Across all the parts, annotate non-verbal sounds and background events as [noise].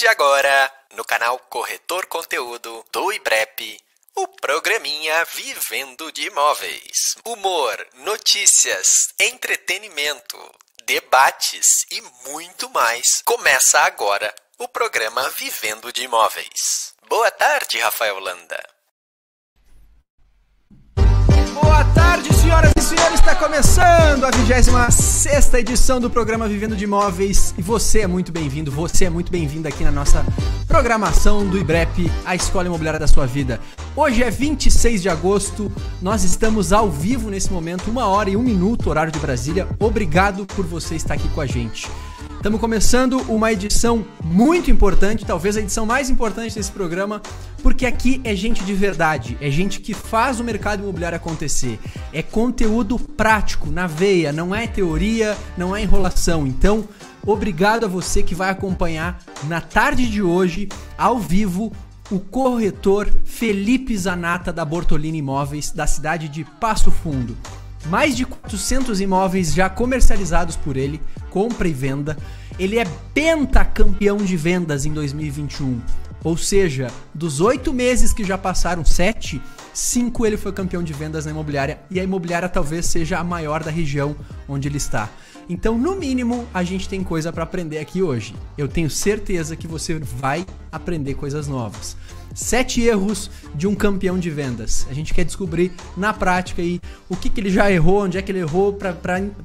de agora, no canal Corretor Conteúdo do IBREP, o programinha Vivendo de Imóveis. Humor, notícias, entretenimento, debates e muito mais. Começa agora o programa Vivendo de Imóveis. Boa tarde, Rafael Landa. Boa tarde, senhoras Está começando a 26 edição do programa Vivendo de Imóveis. E você é muito bem-vindo, você é muito bem-vindo aqui na nossa programação do IBREP, a escola imobiliária da sua vida. Hoje é 26 de agosto, nós estamos ao vivo nesse momento, uma hora e um minuto, horário de Brasília. Obrigado por você estar aqui com a gente. Estamos começando uma edição muito importante, talvez a edição mais importante desse programa, porque aqui é gente de verdade, é gente que faz o mercado imobiliário acontecer. É conteúdo prático, na veia, não é teoria, não é enrolação. Então, obrigado a você que vai acompanhar na tarde de hoje, ao vivo, o corretor Felipe Zanata da Bortolini Imóveis, da cidade de Passo Fundo. Mais de 400 imóveis já comercializados por ele, compra e venda. Ele é pentacampeão de vendas em 2021. Ou seja, dos oito meses que já passaram, sete, cinco ele foi campeão de vendas na imobiliária. E a imobiliária talvez seja a maior da região onde ele está. Então, no mínimo, a gente tem coisa para aprender aqui hoje. Eu tenho certeza que você vai aprender coisas novas. Sete erros de um campeão de vendas. A gente quer descobrir na prática aí o que, que ele já errou, onde é que ele errou, para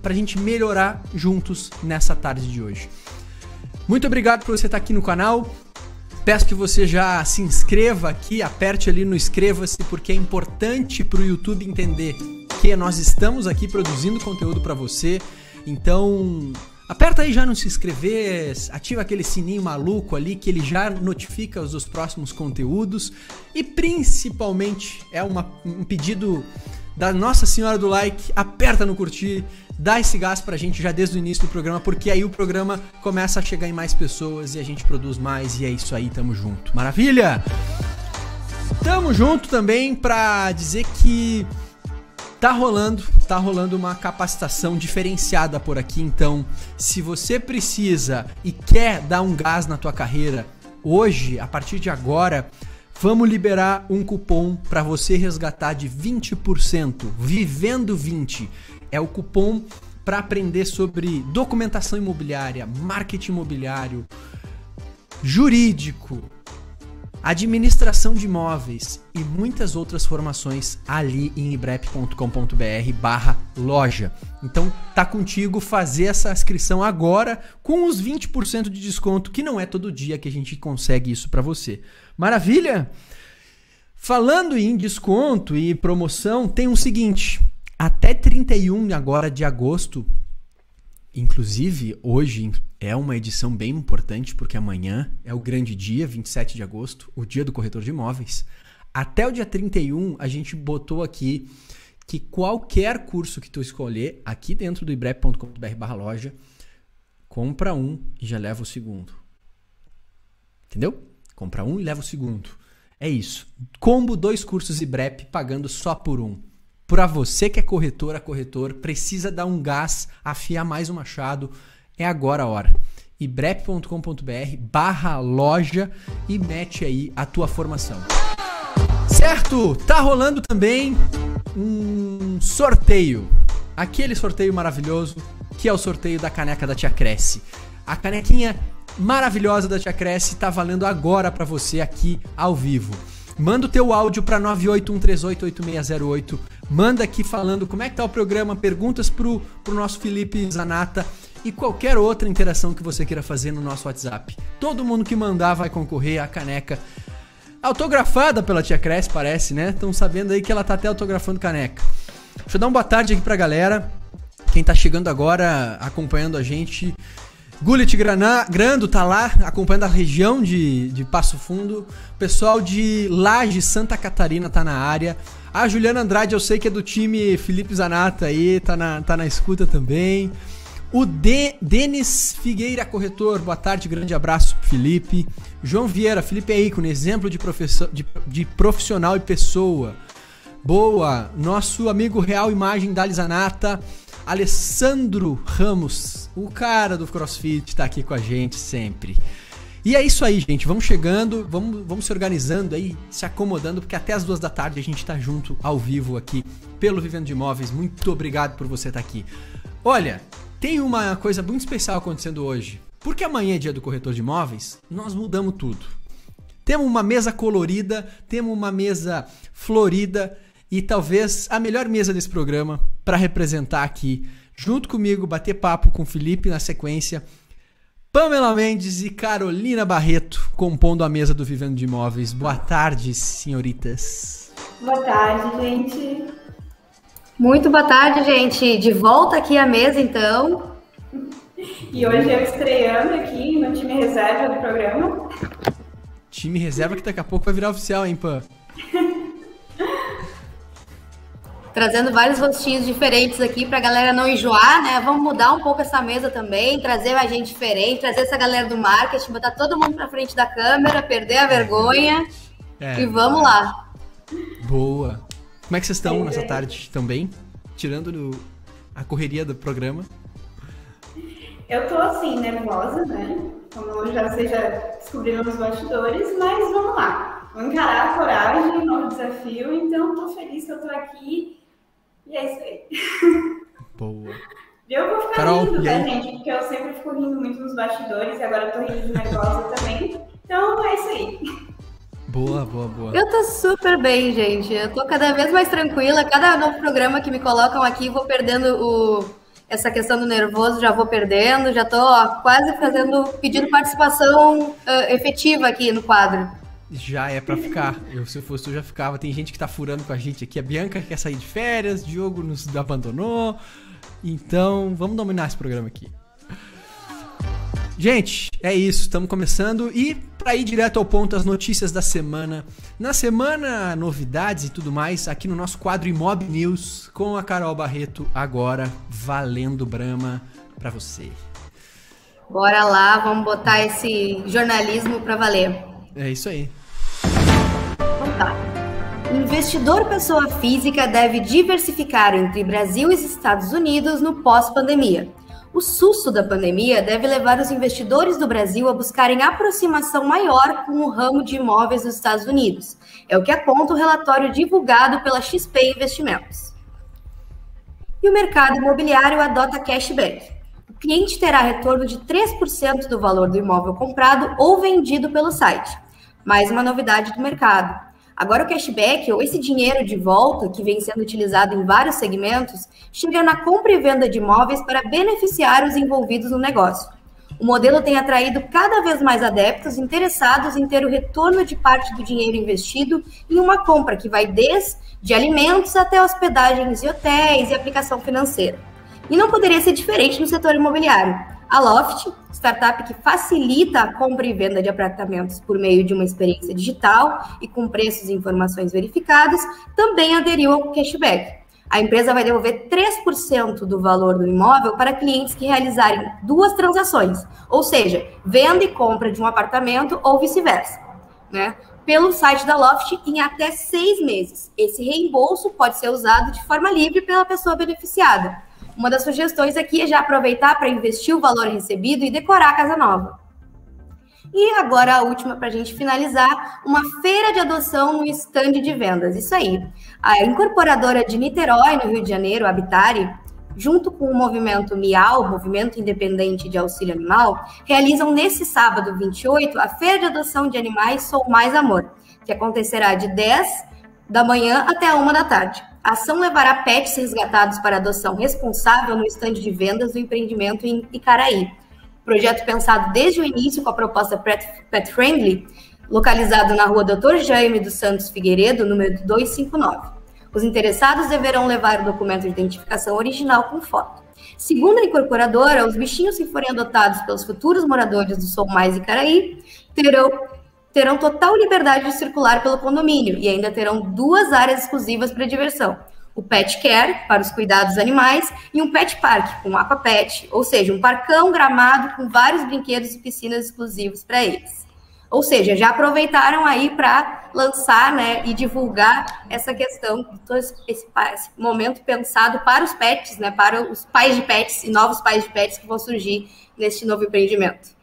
a gente melhorar juntos nessa tarde de hoje. Muito obrigado por você estar aqui no canal. Peço que você já se inscreva aqui, aperte ali no inscreva-se, porque é importante para o YouTube entender que nós estamos aqui produzindo conteúdo para você. Então, Aperta aí já no se inscrever, ativa aquele sininho maluco ali que ele já notifica os próximos conteúdos e principalmente é uma, um pedido da Nossa Senhora do Like, aperta no curtir, dá esse gás pra gente já desde o início do programa, porque aí o programa começa a chegar em mais pessoas e a gente produz mais e é isso aí, tamo junto. Maravilha? Tamo junto também pra dizer que Tá rolando, tá rolando uma capacitação diferenciada por aqui, então se você precisa e quer dar um gás na tua carreira, hoje, a partir de agora, vamos liberar um cupom para você resgatar de 20%, vivendo 20. É o cupom para aprender sobre documentação imobiliária, marketing imobiliário, jurídico, administração de imóveis e muitas outras formações ali em ibrep.com.br barra loja. Então tá contigo fazer essa inscrição agora com os 20% de desconto, que não é todo dia que a gente consegue isso para você. Maravilha? Falando em desconto e promoção, tem o seguinte, até 31 agora de agosto, inclusive hoje é uma edição bem importante porque amanhã é o grande dia, 27 de agosto, o dia do corretor de imóveis. Até o dia 31, a gente botou aqui que qualquer curso que tu escolher aqui dentro do ibrep.com.br/loja, compra um e já leva o segundo. Entendeu? Compra um e leva o segundo. É isso. Combo dois cursos IBREP pagando só por um. Para você que é corretora, corretor, precisa dar um gás, afiar mais o machado, é agora a hora. ibrep.com.br barra loja e mete aí a tua formação. Certo? Tá rolando também um sorteio. Aquele sorteio maravilhoso que é o sorteio da caneca da Tia Cresce. A canequinha maravilhosa da Tia Cresce tá valendo agora para você aqui ao vivo. Manda o teu áudio para 981388608. Manda aqui falando como é que tá o programa, perguntas pro, pro nosso Felipe Zanata e qualquer outra interação que você queira fazer no nosso WhatsApp. Todo mundo que mandar vai concorrer à caneca autografada pela Tia Cresce, parece, né? Estão sabendo aí que ela tá até autografando caneca. Deixa eu dar uma boa tarde aqui pra galera. Quem tá chegando agora, acompanhando a gente. Gulit Grando tá lá, acompanhando a região de, de Passo Fundo. Pessoal de Laje, Santa Catarina tá na área. A Juliana Andrade, eu sei que é do time Felipe Zanata aí, tá na, tá na escuta também. O De Denis Figueira Corretor, boa tarde, grande abraço, Felipe. João Vieira, Felipe é ícone, exemplo de, professor, de, de profissional e pessoa. Boa, nosso amigo Real Imagem da Zanata, Alessandro Ramos, o cara do CrossFit, tá aqui com a gente sempre. E é isso aí, gente. Vamos chegando, vamos, vamos se organizando aí, se acomodando, porque até as duas da tarde a gente tá junto ao vivo aqui pelo Vivendo de Imóveis. Muito obrigado por você estar tá aqui. Olha, tem uma coisa muito especial acontecendo hoje. Porque amanhã é dia do corretor de imóveis, nós mudamos tudo. Temos uma mesa colorida, temos uma mesa florida e talvez a melhor mesa desse programa para representar aqui, junto comigo, bater papo com o Felipe na sequência Pamela Mendes e Carolina Barreto compondo a mesa do Vivendo de Imóveis. Boa tarde, senhoritas. Boa tarde, gente. Muito boa tarde, gente. De volta aqui à mesa, então. E hoje eu estreando aqui no time reserva do programa. Time reserva que daqui a pouco vai virar oficial, hein, Pam? [laughs] trazendo vários rostinhos diferentes aqui para a galera não enjoar, né? Vamos mudar um pouco essa mesa também, trazer mais gente diferente, trazer essa galera do marketing, botar todo mundo para frente da câmera, perder a vergonha é. e vamos lá. Boa. Como é que vocês estão nessa tarde também? Tirando do, a correria do programa. Eu tô assim, nervosa, né? Como já vocês já descobriram nos bastidores, mas vamos lá. Vou encarar a coragem, um novo desafio, então tô feliz que eu tô aqui e é isso aí. Boa. Eu vou ficar Carol, rindo, tá, gente? Porque eu sempre fico rindo muito nos bastidores e agora eu tô rindo de nervosa também. Então é isso aí. Boa, boa, boa. Eu tô super bem, gente. Eu tô cada vez mais tranquila. Cada novo programa que me colocam aqui, vou perdendo o... essa questão do nervoso, já vou perdendo. Já tô ó, quase fazendo, pedindo participação uh, efetiva aqui no quadro já é para ficar. Eu, se eu fosse, eu já ficava. Tem gente que tá furando com a gente aqui. A Bianca quer sair de férias, Diogo nos abandonou. Então, vamos dominar esse programa aqui. Gente, é isso, estamos começando e para ir direto ao ponto as notícias da semana. Na semana, novidades e tudo mais, aqui no nosso quadro Imob News com a Carol Barreto agora valendo Brama para você. Bora lá, vamos botar esse jornalismo para valer. É isso aí. Tá. Investidor pessoa física deve diversificar entre Brasil e Estados Unidos no pós-pandemia. O susto da pandemia deve levar os investidores do Brasil a buscarem aproximação maior com o ramo de imóveis dos Estados Unidos. É o que aponta o relatório divulgado pela XP Investimentos. E o mercado imobiliário adota cashback. O cliente terá retorno de 3% do valor do imóvel comprado ou vendido pelo site mais uma novidade do mercado. Agora, o cashback, ou esse dinheiro de volta, que vem sendo utilizado em vários segmentos, chega na compra e venda de imóveis para beneficiar os envolvidos no negócio. O modelo tem atraído cada vez mais adeptos interessados em ter o retorno de parte do dinheiro investido em uma compra que vai desde alimentos até hospedagens e hotéis e aplicação financeira. E não poderia ser diferente no setor imobiliário. A Loft, startup que facilita a compra e venda de apartamentos por meio de uma experiência digital e com preços e informações verificadas, também aderiu ao cashback. A empresa vai devolver 3% do valor do imóvel para clientes que realizarem duas transações, ou seja, venda e compra de um apartamento ou vice-versa, né? Pelo site da Loft em até seis meses. Esse reembolso pode ser usado de forma livre pela pessoa beneficiada. Uma das sugestões aqui é já aproveitar para investir o valor recebido e decorar a casa nova. E agora a última para a gente finalizar, uma feira de adoção no estande de vendas. Isso aí. A incorporadora de Niterói, no Rio de Janeiro, Habitare, junto com o movimento MIAL, Movimento Independente de Auxílio Animal, realizam nesse sábado 28 a feira de adoção de animais Sou Mais Amor, que acontecerá de 10 da manhã até a 1 da tarde. A ação levará pets resgatados para adoção responsável no estande de vendas do empreendimento em Icaraí. Projeto pensado desde o início com a proposta Pet Friendly, localizado na rua Dr. Jaime dos Santos Figueiredo, número 259. Os interessados deverão levar o documento de identificação original com foto. Segundo a incorporadora, os bichinhos que forem adotados pelos futuros moradores do Sou Mais Icaraí terão terão total liberdade de circular pelo condomínio e ainda terão duas áreas exclusivas para diversão. O Pet Care, para os cuidados animais, e um Pet Park, com Aqua Pet, ou seja, um parcão gramado com vários brinquedos e piscinas exclusivos para eles. Ou seja, já aproveitaram aí para lançar né, e divulgar essa questão, esse, esse, momento pensado para os pets, né, para os pais de pets e novos pais de pets que vão surgir neste novo empreendimento.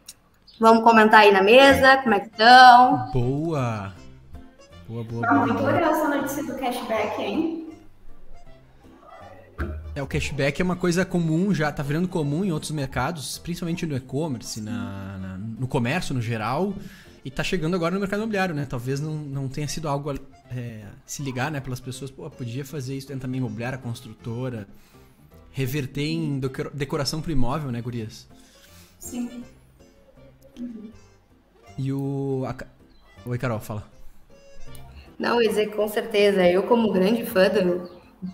Vamos comentar aí na mesa, como é que estão. Boa! Boa, boa, boa. muito legal essa notícia do cashback, hein? É, o cashback é uma coisa comum, já tá virando comum em outros mercados, principalmente no e-commerce, na- na- no comércio no geral, e tá chegando agora no mercado imobiliário, né? Talvez não, não tenha sido algo é, se ligar, né, pelas pessoas, pô, podia fazer isso dentro também imobiliária, construtora, reverter em decora- decoração pro imóvel, né, gurias? Sim. E o... a Oi, Carol, fala. Não, eu dizer com certeza. Eu, como grande fã de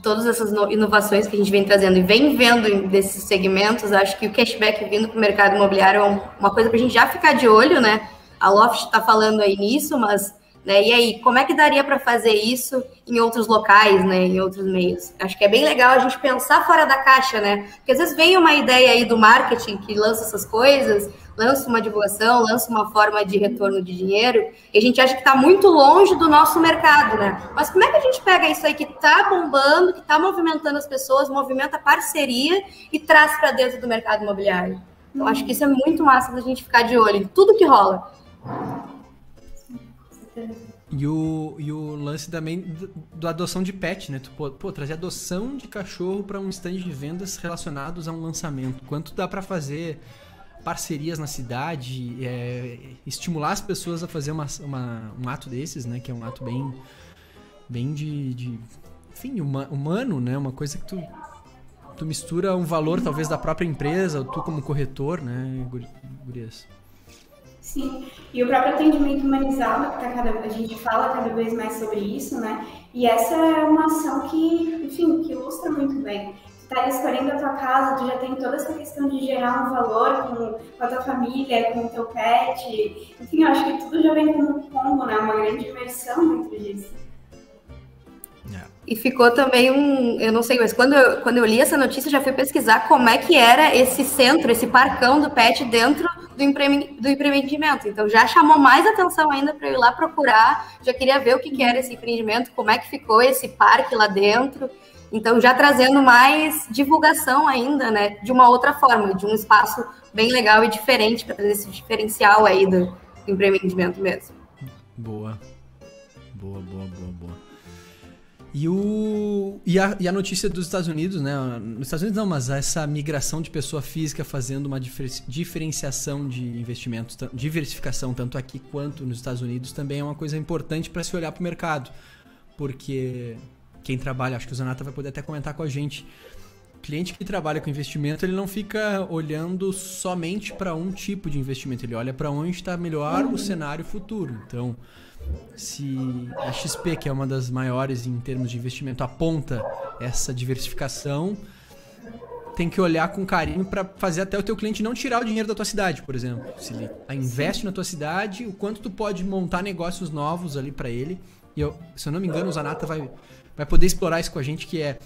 todas essas no- inovações que a gente vem trazendo e vem vendo desses segmentos, acho que o cashback vindo para o mercado imobiliário é um- uma coisa para a gente já ficar de olho, né? A Loft está falando aí nisso, mas né, e aí, como é que daria para fazer isso em outros locais, né? Em outros meios? Acho que é bem legal a gente pensar fora da caixa, né? Porque às vezes vem uma ideia aí do marketing que lança essas coisas, lança uma divulgação, lança uma forma de retorno de dinheiro, e a gente acha que está muito longe do nosso mercado, né? Mas como é que a gente pega isso aí que está bombando, que está movimentando as pessoas, movimenta parceria e traz para dentro do mercado imobiliário? Então, acho que isso é muito massa da gente ficar de olho em tudo que rola. E o, e o lance também da adoção de pet, né? Tu, pô, trazer adoção de cachorro para um stand de vendas relacionados a um lançamento. Quanto dá para fazer parcerias na cidade, é, estimular as pessoas a fazer uma, uma- um ato desses, né? Que é um ato bem, bem de, de enfim, huma- humano, né? Uma coisa que tu, tu mistura um valor talvez da própria empresa, ou tu como corretor, né, guri- gurias? Sim, e o próprio atendimento humanizado, que tá cada, a gente fala cada vez mais sobre isso, né? E essa é uma ação que, enfim, que ilustra muito bem. Tu tá escolhendo a tua casa, tu já tem toda essa questão de gerar um valor com, com a tua família, com o teu pet. Enfim, eu acho que tudo já vem como um combo, né? Uma grande imersão dentro disso. E ficou também um, eu não sei, mas quando eu, quando eu li essa notícia, eu já fui pesquisar como é que era esse centro, esse parcão do PET dentro do, empre, do empreendimento. Então já chamou mais atenção ainda para eu ir lá procurar, já queria ver o que, que era esse empreendimento, como é que ficou esse parque lá dentro. Então já trazendo mais divulgação ainda, né, de uma outra forma, de um espaço bem legal e diferente para trazer esse diferencial aí do, empreendimento mesmo. Boa. Boa, boa, boa, boa. E, o, e, a, e a notícia dos Estados Unidos, né? Nos Estados Unidos não, mas essa migração de pessoa física fazendo uma difer- diferenciação de investimentos, diversificação, tanto aqui quanto nos Estados Unidos, também é uma coisa importante para se olhar para o mercado. Porque quem trabalha, acho que o Zanata vai poder até comentar com a gente. Cliente que trabalha com investimento, ele não fica olhando somente para um tipo de investimento, ele olha para onde está melhor o cenário futuro. Então, se a XP, que é uma das maiores em termos de investimento, aponta essa diversificação, tem que olhar com carinho para fazer até o teu cliente não tirar o dinheiro da tua cidade, por exemplo. Se ele investe na tua cidade, o quanto tu pode montar negócios novos ali para ele. E eu, se eu não me engano, o Zanata vai, vai poder explorar isso com a gente, que é,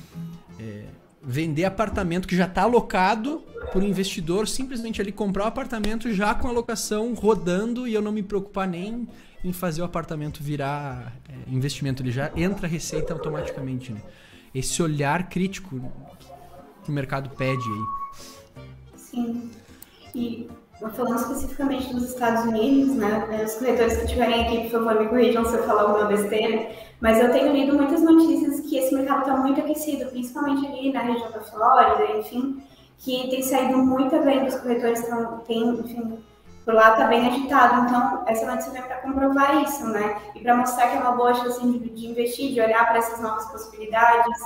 é vender apartamento que já está alocado por um investidor, simplesmente ali comprar o apartamento já com a locação rodando e eu não me preocupar nem em fazer o apartamento virar é, investimento. Ele já entra a receita automaticamente, né? Esse olhar crítico que o mercado pede aí. Sim. E falando especificamente dos Estados Unidos, né? Os corretores que estiverem aqui, por favor, me corrijam se eu falar alguma besteira. Mas eu tenho lido muitas notícias que esse mercado está muito aquecido, principalmente ali na região da Flórida, enfim, que tem saído muita venda, os corretores estão, enfim, por lá está bem agitado. Então, essa notícia vem para comprovar isso, né? E para mostrar que é uma boa chance de, de investir, de olhar para essas novas possibilidades.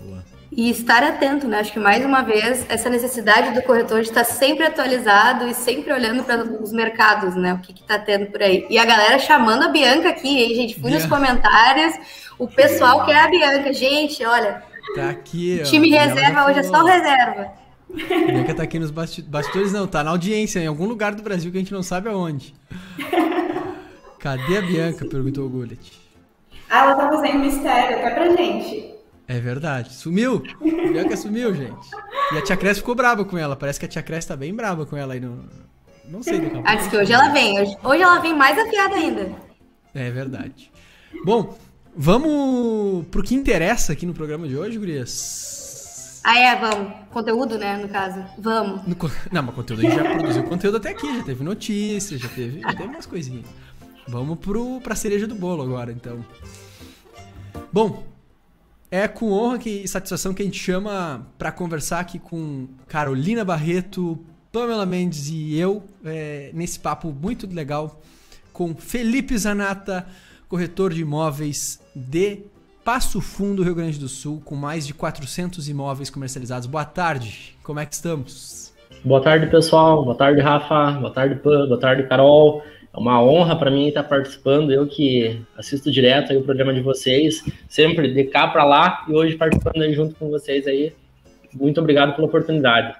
Boa. E estar atento, né? Acho que mais uma vez, essa necessidade do corretor de estar sempre atualizado e sempre olhando para os mercados, né? O que está tendo por aí. E a galera chamando a Bianca aqui, hein, gente? Fui nos Bianca. comentários, o pessoal quer a Bianca. Gente, olha, Tá aqui, ó. time E ela já reserva hoje é só reserva. A Bianca tá aqui nos basti- bastidores, não, tá na audiência, em algum lugar do Brasil que a gente não sabe aonde. Cadê a Bianca? Perguntou o Gullet. Ah, ela tá fazendo mistério até pra gente. É verdade. Sumiu! Bianca sumiu, gente. E a tia Cresce ficou brava com ela. Parece que a tia Cresce tá bem brava com ela aí no. Não sei daqui a Ah, pouco. disse que hoje ela vem. Hoje, hoje ela vem mais afiada ainda. É verdade. Bom, vamos pro que interessa aqui no programa de hoje, gurias. Ah, é, vamos. Conteúdo, né, no caso. Vamos. No, [laughs] não, mas conteúdo a gente já produziu conteúdo até aqui, já teve notícias, já teve, já teve umas coisinhas. Vamos pro, pra cereja do bolo agora, então. Bom, é com honra e satisfação que a gente chama para conversar aqui com Carolina Barreto, Pamela Mendes e eu, é, nesse papo muito legal com Felipe Zanata, corretor de imóveis de Passo Fundo, Rio Grande do Sul, com mais de 400 imóveis comercializados. Boa tarde, como é que estamos? Boa tarde, pessoal. Boa tarde, Rafa. Boa tarde, Pam. Boa tarde, Carol. É uma honra para mim estar participando, eu que assisto direto o programa de vocês, sempre de cá para lá e hoje participando aí junto com vocês aí. Muito obrigado pela oportunidade.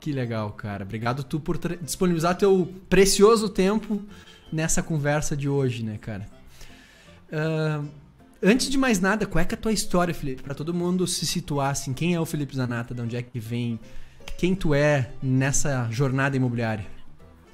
Que legal, cara. Obrigado tu por disponibilizar teu precioso tempo nessa conversa de hoje, né, cara? Uh, antes de mais nada, qual é, é a tua história, Felipe? Para todo mundo se situar, assim, quem é o Felipe Zanata, de onde é que vem, quem tu é nessa jornada imobiliária?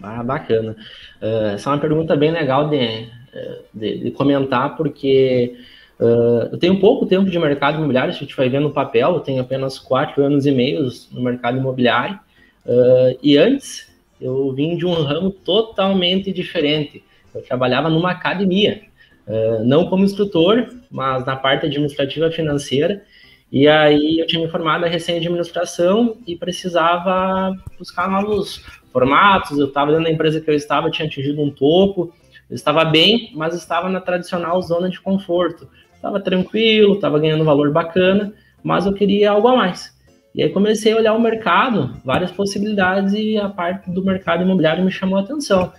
Ah, bacana. Uh, essa é uma pergunta bem legal de, eh, de, de comentar, porque uh, eu tenho pouco tempo de mercado imobiliário, se a gente vai ver no papel, eu tenho apenas quatro anos e meio no mercado imobiliário, uh, e antes eu vim de um ramo totalmente diferente. Eu trabalhava numa academia, não como instrutor, mas na parte administrativa financeira, e aí eu tinha me formado recém administração e precisava buscar novos formatos. Eu estava dentro da empresa que eu estava, tinha atingido um topo, eu estava bem, mas estava na tradicional zona de conforto. Estava tranquilo, estava ganhando valor bacana, mas eu queria algo a mais. E aí comecei a olhar o mercado, várias possibilidades, e a parte do mercado imobiliário me chamou a atenção.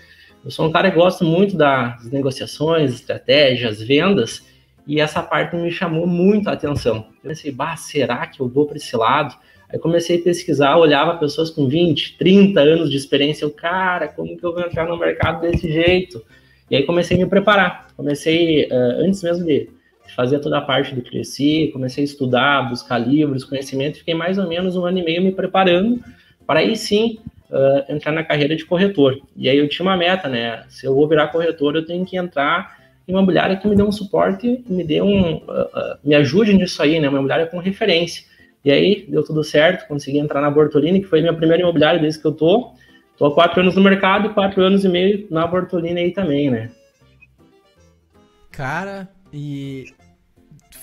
Eu sou um cara que gosta muito das negociações, estratégias, vendas, e essa parte me chamou muito a atenção. Eu pensei, bah, será que eu vou para esse lado? Aí comecei a pesquisar, olhava pessoas com 20, 30 anos de experiência, eu, cara, como que eu vou entrar no mercado desse jeito? E aí comecei a me preparar. Comecei, uh, antes mesmo de fazer toda a parte do Cresci, comecei a estudar, buscar livros, conhecimento, fiquei mais ou menos um ano e meio me preparando para aí sim uh, entrar na carreira de corretor. E aí eu tinha uma meta, né? Se eu vou virar corretor, eu tenho que entrar imobiliária que me dê um suporte, me dê um, uh, me ajude nisso aí, né? Uma imobiliária com referência. E aí deu tudo certo, consegui entrar na Bortolini, que foi minha primeira imobiliária desde que eu tô. Tô há quatro anos no mercado e quatro anos e meio na Bortolini aí também, né? Cara, e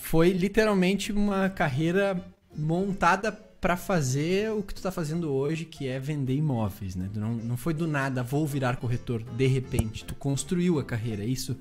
foi literalmente uma carreira montada para fazer o que tu tá fazendo hoje, que é vender imóveis, né? Não, não foi do nada, vou virar corretor, de repente. Tu construiu a carreira, é isso?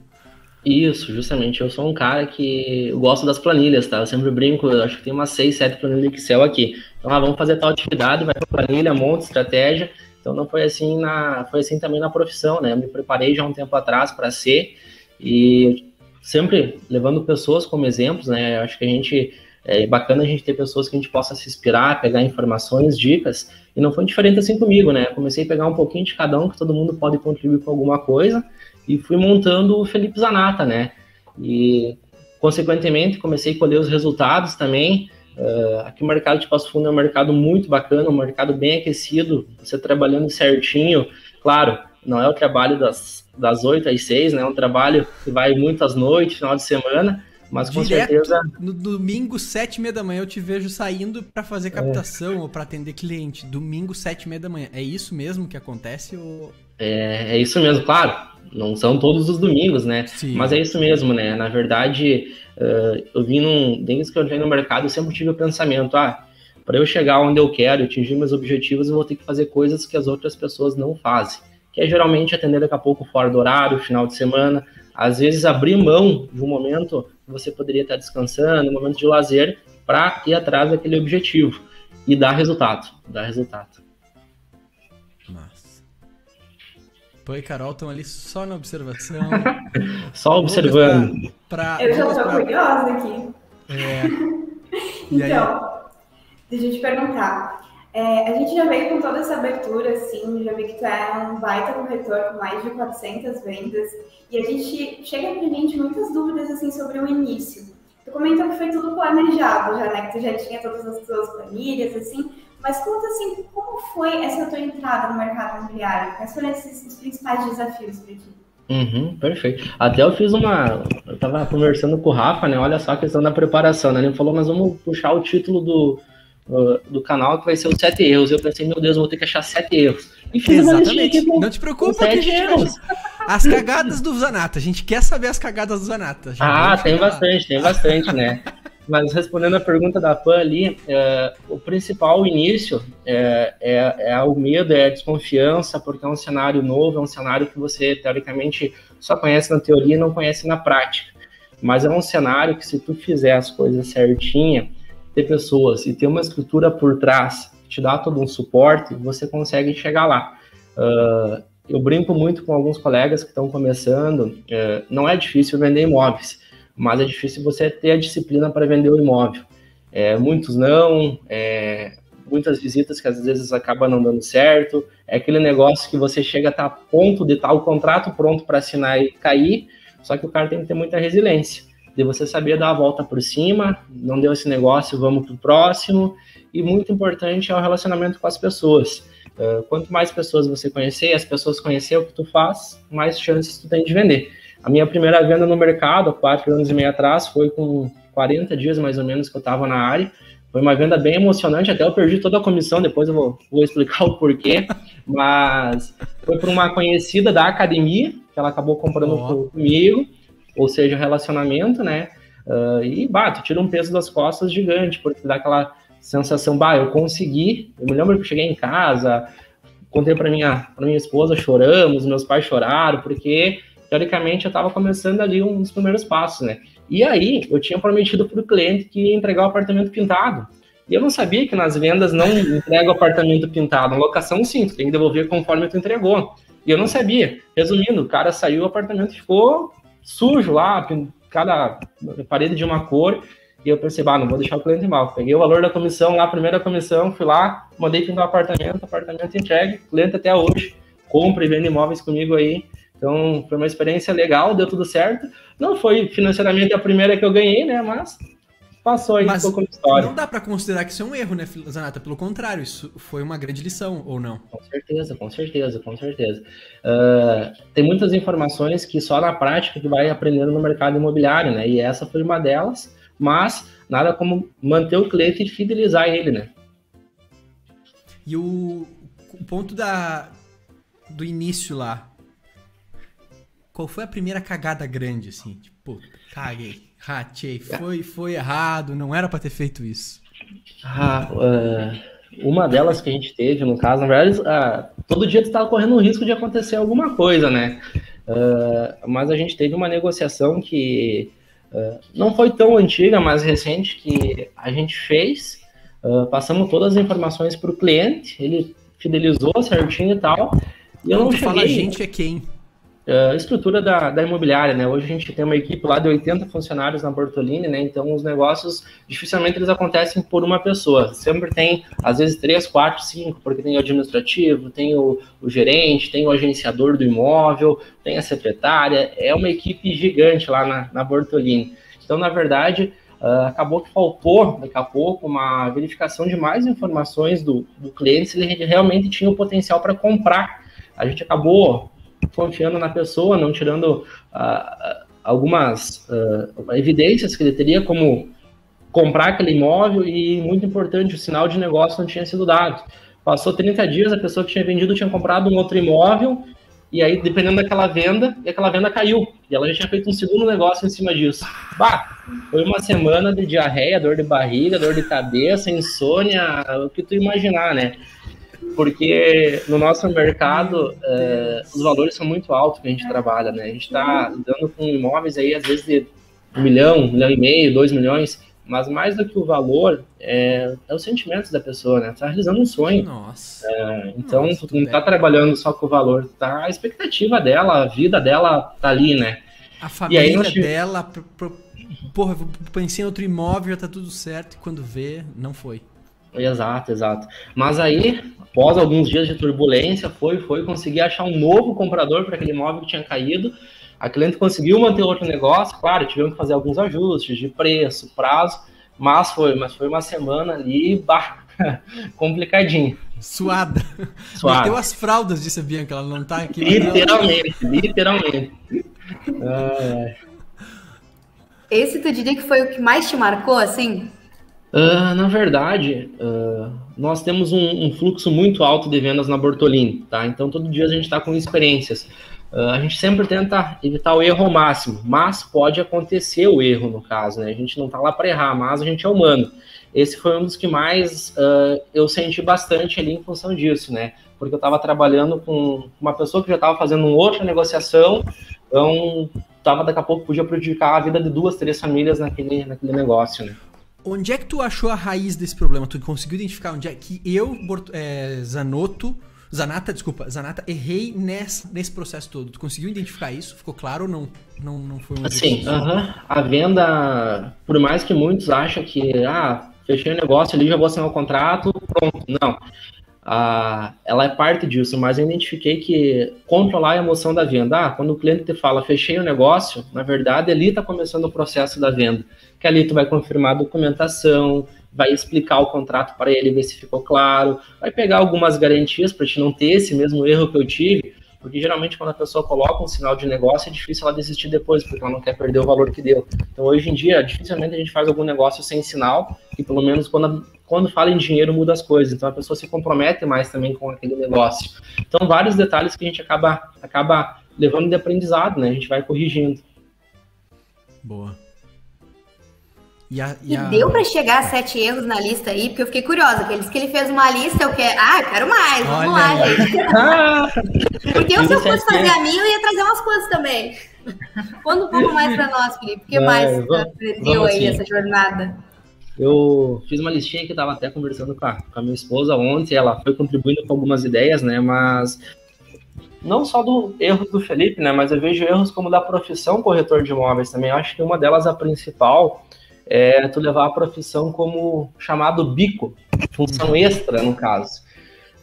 Isso, justamente. Eu sou um cara que eu gosto das planilhas, tá? Eu sempre brinco, eu acho que tem umas seis, sete planilhas de Excel aqui. Então, ah, vamos fazer tal atividade, vai para planilha, monta estratégia. Então, não foi assim na, foi assim também na profissão, né? Eu me preparei já um tempo atrás para ser e sempre levando pessoas como exemplos, né? Eu acho que a gente é bacana a gente ter pessoas que a gente possa se inspirar, pegar informações, dicas. E não foi diferente assim comigo, né? Comecei a pegar um pouquinho de cada um, que todo mundo pode contribuir com alguma coisa e fui montando o Felipe Zanata, né? E, consequentemente, comecei a colher os resultados também. Uh, aqui o mercado de Passo Fundo é um mercado muito bacana, um mercado bem aquecido, você trabalhando certinho. Claro, não é o trabalho das, das 8 às 6, né? É um trabalho que vai muitas noites, final de semana, mas com Direto, certeza. No domingo, sete e meia da manhã, eu te vejo saindo para fazer é. captação é. ou para atender cliente. Domingo, sete e meia da manhã. É isso mesmo que acontece? Ou... É, é isso mesmo, claro não são todos os domingos, né? Sim. Mas é isso mesmo, né? Na verdade, uh, eu vim num, desde que eu entrei no mercado, eu sempre tive o pensamento, ah, para eu chegar onde eu quero, atingir meus objetivos, eu vou ter que fazer coisas que as outras pessoas não fazem. Que é geralmente atender daqui a pouco fora do horário, final de semana, às vezes abrir mão de um momento que você poderia estar descansando, um momento de lazer, para ir atrás daquele objetivo e dar resultado, dar resultado. Pô e Carol estão ali só na observação. [laughs] só observando. Pra, pra, Eu já estou pra... curiosa aqui. É. [laughs] então, deixa eu te perguntar. É, a gente já veio com toda essa abertura, assim, já vi que tu é um baita corretor com mais de 400 vendas, e a gente chega pra gente muitas dúvidas, assim, sobre o início. Tu comentou que foi tudo planejado já, né, que tu já tinha todas as tuas planilhas, assim, mas conta assim, como foi essa tua entrada no mercado imobiliário? Quais foram esses os principais desafios para ti? Uhum, perfeito. Até eu fiz uma. Eu tava conversando com o Rafa, né? Olha só a questão da preparação, né? Ele falou, mas vamos puxar o título do, uh, do canal que vai ser os sete erros. Eu pensei, meu Deus, eu vou ter que achar sete erros. E fiz Exatamente. Não te preocupa que a gente erros. vai... As cagadas do Zanata. A gente quer saber as cagadas do Zanata. Ah, tem bastante, lá. tem bastante, né? Mas respondendo a pergunta da Pan ali, é, o principal início é, é, é, o medo, é a desconfiança, porque é um cenário novo, é um cenário que você, teoricamente, só conhece na teoria e não conhece na prática. Mas é um cenário que, se tu fizer as coisas certinha, ter pessoas e ter uma estrutura por trás, te dá todo um suporte, você consegue chegar lá. Uh, eu brinco muito com alguns colegas que estão começando, uh, não é difícil vender imóveis, mas é difícil você ter a disciplina para vender o imóvel. É, muitos não, é, muitas visitas que às vezes acabam não dando certo, é aquele negócio que você chega a estar tá a ponto de estar tá o contrato pronto para assinar e cair, só que o cara tem que ter muita resiliência, de você saber dar a volta por cima, não deu esse negócio, vamos para o próximo, e muito importante é o relacionamento com as pessoas. Uh, quanto mais pessoas você conhecer, as pessoas conhecer o que tu faz, mais chances tu tem de vender. A minha primeira venda no mercado, quatro anos e meio atrás, foi com 40 dias mais ou menos que eu estava na área. Foi uma venda bem emocionante, até eu perdi toda a comissão, depois eu vou, vou explicar [laughs] o porquê. Mas foi por uma conhecida da academia, que ela acabou comprando oh. comigo, ou seja, relacionamento, né? Uh, e, bah, tu tira um peso das costas gigante, porque dá aquela sensação, bah, eu consegui. Eu me lembro que eu cheguei em casa, contei para minha, pra minha esposa, choramos, meus pais choraram, porque teoricamente eu estava começando ali um dos primeiros passos, né? E aí eu tinha prometido para o cliente que ia entregar o apartamento pintado. E eu não sabia que nas vendas não entrega o apartamento pintado. Na locação, sim, tu tem que devolver conforme tu entregou. E eu não sabia. Resumindo, o cara saiu, o apartamento ficou sujo lá, cada parede de uma cor. E eu pensei, bah, não vou deixar o cliente mal. Peguei o valor da comissão lá, primeira comissão, fui lá, mandei pintar o apartamento, apartamento entregue, cliente até hoje, compra e vende imóveis comigo aí então, foi uma experiência legal, deu tudo certo. Não foi financeiramente a primeira que eu ganhei, né? Mas passou aí Mas como história. Não dá para considerar que isso é um erro, né, Zanata? Pelo contrário, isso foi uma grande lição, ou não? Com certeza, com certeza, com certeza. Uh, tem muitas informações que só na prática que vai aprendendo no mercado imobiliário, né? E essa foi uma delas, mas nada como manter o cliente e fidelizar ele, né? E o, o ponto da, do início lá, qual foi a primeira cagada grande, assim? Tipo, caguei, ratei, foi, foi errado, não era para ter feito isso. Ah, uh, uma delas que a gente teve, no caso, na verdade, uh, todo dia tu estava correndo o risco de acontecer alguma coisa, né? Uh, mas a gente teve uma negociação que não foi tão antiga, mas recente, que a gente fez, passamos todas as informações para o cliente, ele fidelizou certinho e tal. E eu não, não cheguei... fala a gente é quem? Uh, estrutura da, da imobiliária, né? Hoje a gente tem uma equipe lá de 80 funcionários na Bortolini, né? Então os negócios dificilmente eles acontecem por uma pessoa. Sempre tem, às vezes, três, quatro, cinco, porque tem o administrativo, tem o, o gerente, tem o agenciador do imóvel, tem a secretária. É uma equipe gigante lá na, na Bortolini. Então, na verdade, uh, acabou que faltou daqui a pouco uma verificação de mais informações do, do cliente se ele realmente tinha o potencial para comprar. A gente acabou confiando na pessoa, não tirando uh, algumas uh, evidências que ele teria como comprar aquele imóvel e, muito importante, o sinal de negócio não tinha sido dado. Passou 30 dias, a pessoa que tinha vendido tinha comprado um outro imóvel, e aí, dependendo daquela venda, e aquela venda caiu. E ela já tinha feito um segundo negócio em cima disso. Bah, foi uma semana de diarreia, dor de barriga, dor de cabeça, insônia, o que tu imaginar, né? Porque no nosso mercado é, os valores são muito altos que a gente trabalha, né? A gente está lidando com imóveis aí, às vezes, de um milhão, um milhão e meio, dois milhões, mas mais do que o valor é, é os sentimentos da pessoa, né? Tá realizando um sonho. Nossa. É, então, Nossa, tu não tá trabalhando só com o valor, tá a expectativa dela, a vida dela tá ali, né? A família aí, dela, pro, pro, porra, pensei em outro imóvel, já tá tudo certo, e quando vê, não foi. Exato, exato. Mas aí, após alguns dias de turbulência, foi, foi conseguir achar um novo comprador para aquele imóvel que tinha caído. A cliente conseguiu manter outro negócio, claro, tivemos que fazer alguns ajustes de preço, prazo, mas foi, mas foi uma semana ali, bah, [laughs] complicadinho. Suada. Suada. Meteu as fraldas, disse a Bianca, ela não tá aqui. Literalmente, literalmente. Esse tu diria que foi o que mais te marcou, assim? Uh, na verdade, uh, nós temos um, um, fluxo muito alto de vendas na Bortolini, tá? Então todo dia a gente está com experiências. Uh, a gente sempre tenta evitar o erro ao máximo, mas pode acontecer o erro no caso, né? A gente não está lá para errar, mas a gente é humano. Esse foi um dos que mais eu senti bastante ali em função disso, né? Porque eu estava trabalhando com uma pessoa que já estava fazendo uma outra negociação, então tava daqui a pouco podia prejudicar a vida de duas, três famílias naquele, naquele negócio, né? Onde é que tu achou a raiz desse problema? Tu conseguiu identificar onde é que eu, é, Zanotto, Zanata, desculpa, Zanata, errei nesse, nesse processo todo. Tu conseguiu identificar isso? Ficou claro ou não? Não, não foi um Assim, uh -huh. a venda, por mais que muitos acham que, ah, fechei o negócio ali, já vou assinar o contrato, pronto. Não ah, ela é parte disso, mas eu identifiquei que controlar a emoção da venda, ah, quando o cliente te fala fechei o negócio, na verdade ali está começando o processo da venda, que ali tu vai confirmar a documentação, vai explicar o contrato para ele, ver se ficou claro, vai pegar algumas garantias para te não ter esse mesmo erro que eu tive, porque geralmente quando a pessoa coloca um sinal de negócio é difícil ela desistir depois, porque ela não quer perder o valor que deu. Então hoje em dia, dificilmente a gente faz algum negócio sem sinal, e pelo menos quando quando fala em dinheiro muda as coisas, então a pessoa se compromete mais também com aquele negócio. Então vários detalhes que a gente acaba acaba levando de aprendizado, né? A gente vai corrigindo. Boa. E, a, e, a... e deu para chegar a sete erros na lista aí, porque eu fiquei curiosa. Porque ele disse que ele fez uma lista, eu quero. Ah, eu quero mais, vamos Olha lá, gente. [laughs] porque eu, se eu fosse fazer a minha, eu ia trazer umas coisas também. Conta um pouco [laughs] mais para nós, Felipe. O que mais vamos, aprendeu aí essa jornada? Eu fiz uma listinha que estava até conversando com a, com a minha esposa ontem, ela foi contribuindo com algumas ideias, né? Mas não só do erros do Felipe, né? Mas eu vejo erros como da profissão corretor de imóveis também. Eu acho que uma delas, a principal, é tu levar a profissão como chamado bico, função extra, no caso.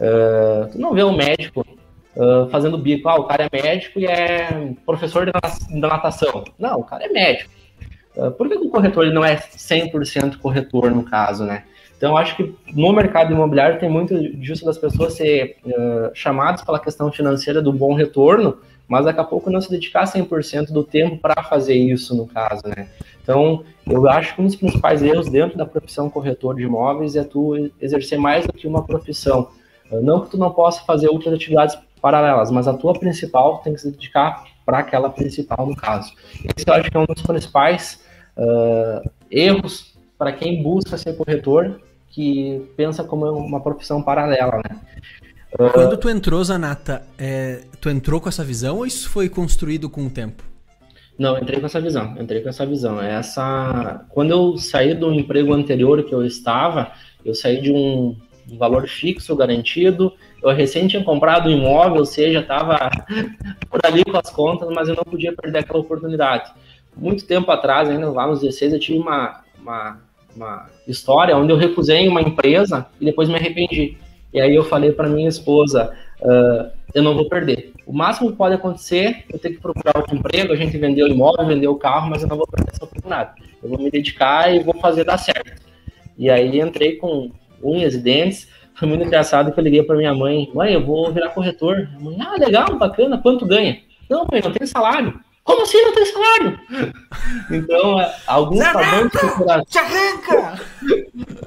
Uh, tu não vê um médico uh, fazendo bico, ah, o cara é médico e é professor da natação. Não, o cara é médico. Ah, por que o corretor ele não é 100% corretor no caso, né? Então, acho que no mercado imobiliário tem muito disso das pessoas ser uh, chamadas pela questão financeira do bom retorno, mas daqui a pouco não se dedicar 100% do tempo para fazer isso, no caso, né? Então, eu acho que um dos principais erros dentro da profissão corretor de imóveis é tu exercer mais do que uma profissão. Uh, não que tu não possa fazer outras atividades paralelas, mas a tua principal tem que se dedicar para aquela principal, no caso. Esse eu acho que é um dos principais uh, erros para quem busca ser corretor, que pensa como uma profissão paralela, né? Uh, Quando tu entrou, Zanata, é, tu entrou com essa visão ou isso foi construído com o tempo? Não, entrei com essa visão, entrei com essa visão. Essa, quando eu saí do emprego anterior que eu estava, eu saí de um, um valor fixo garantido. Eu recém tinha comprado um imóvel, ou seja, estava [laughs] por ali com as contas, mas eu não podia perder aquela oportunidade muito tempo atrás, ainda lá nos 16, eu tive uma, uma, uma história onde eu recusei uma empresa e depois me arrependi. E aí eu falei para minha esposa, uh, eu não vou perder. O máximo que pode acontecer, eu ter que procurar outro emprego, a gente vendeu o imóvel, vendeu o carro, mas eu não vou perder essa oportunidade. Eu vou me dedicar e vou fazer dar certo. E aí entrei com unhas e dentes. Foi muito engraçado que eu liguei para minha mãe, mãe, eu vou virar corretor. mãe, ah, legal, bacana, quanto ganha? Não, mãe, não tem salário. Como assim não tem salário? [laughs] Então, é, alguns corporativos. Te arranca!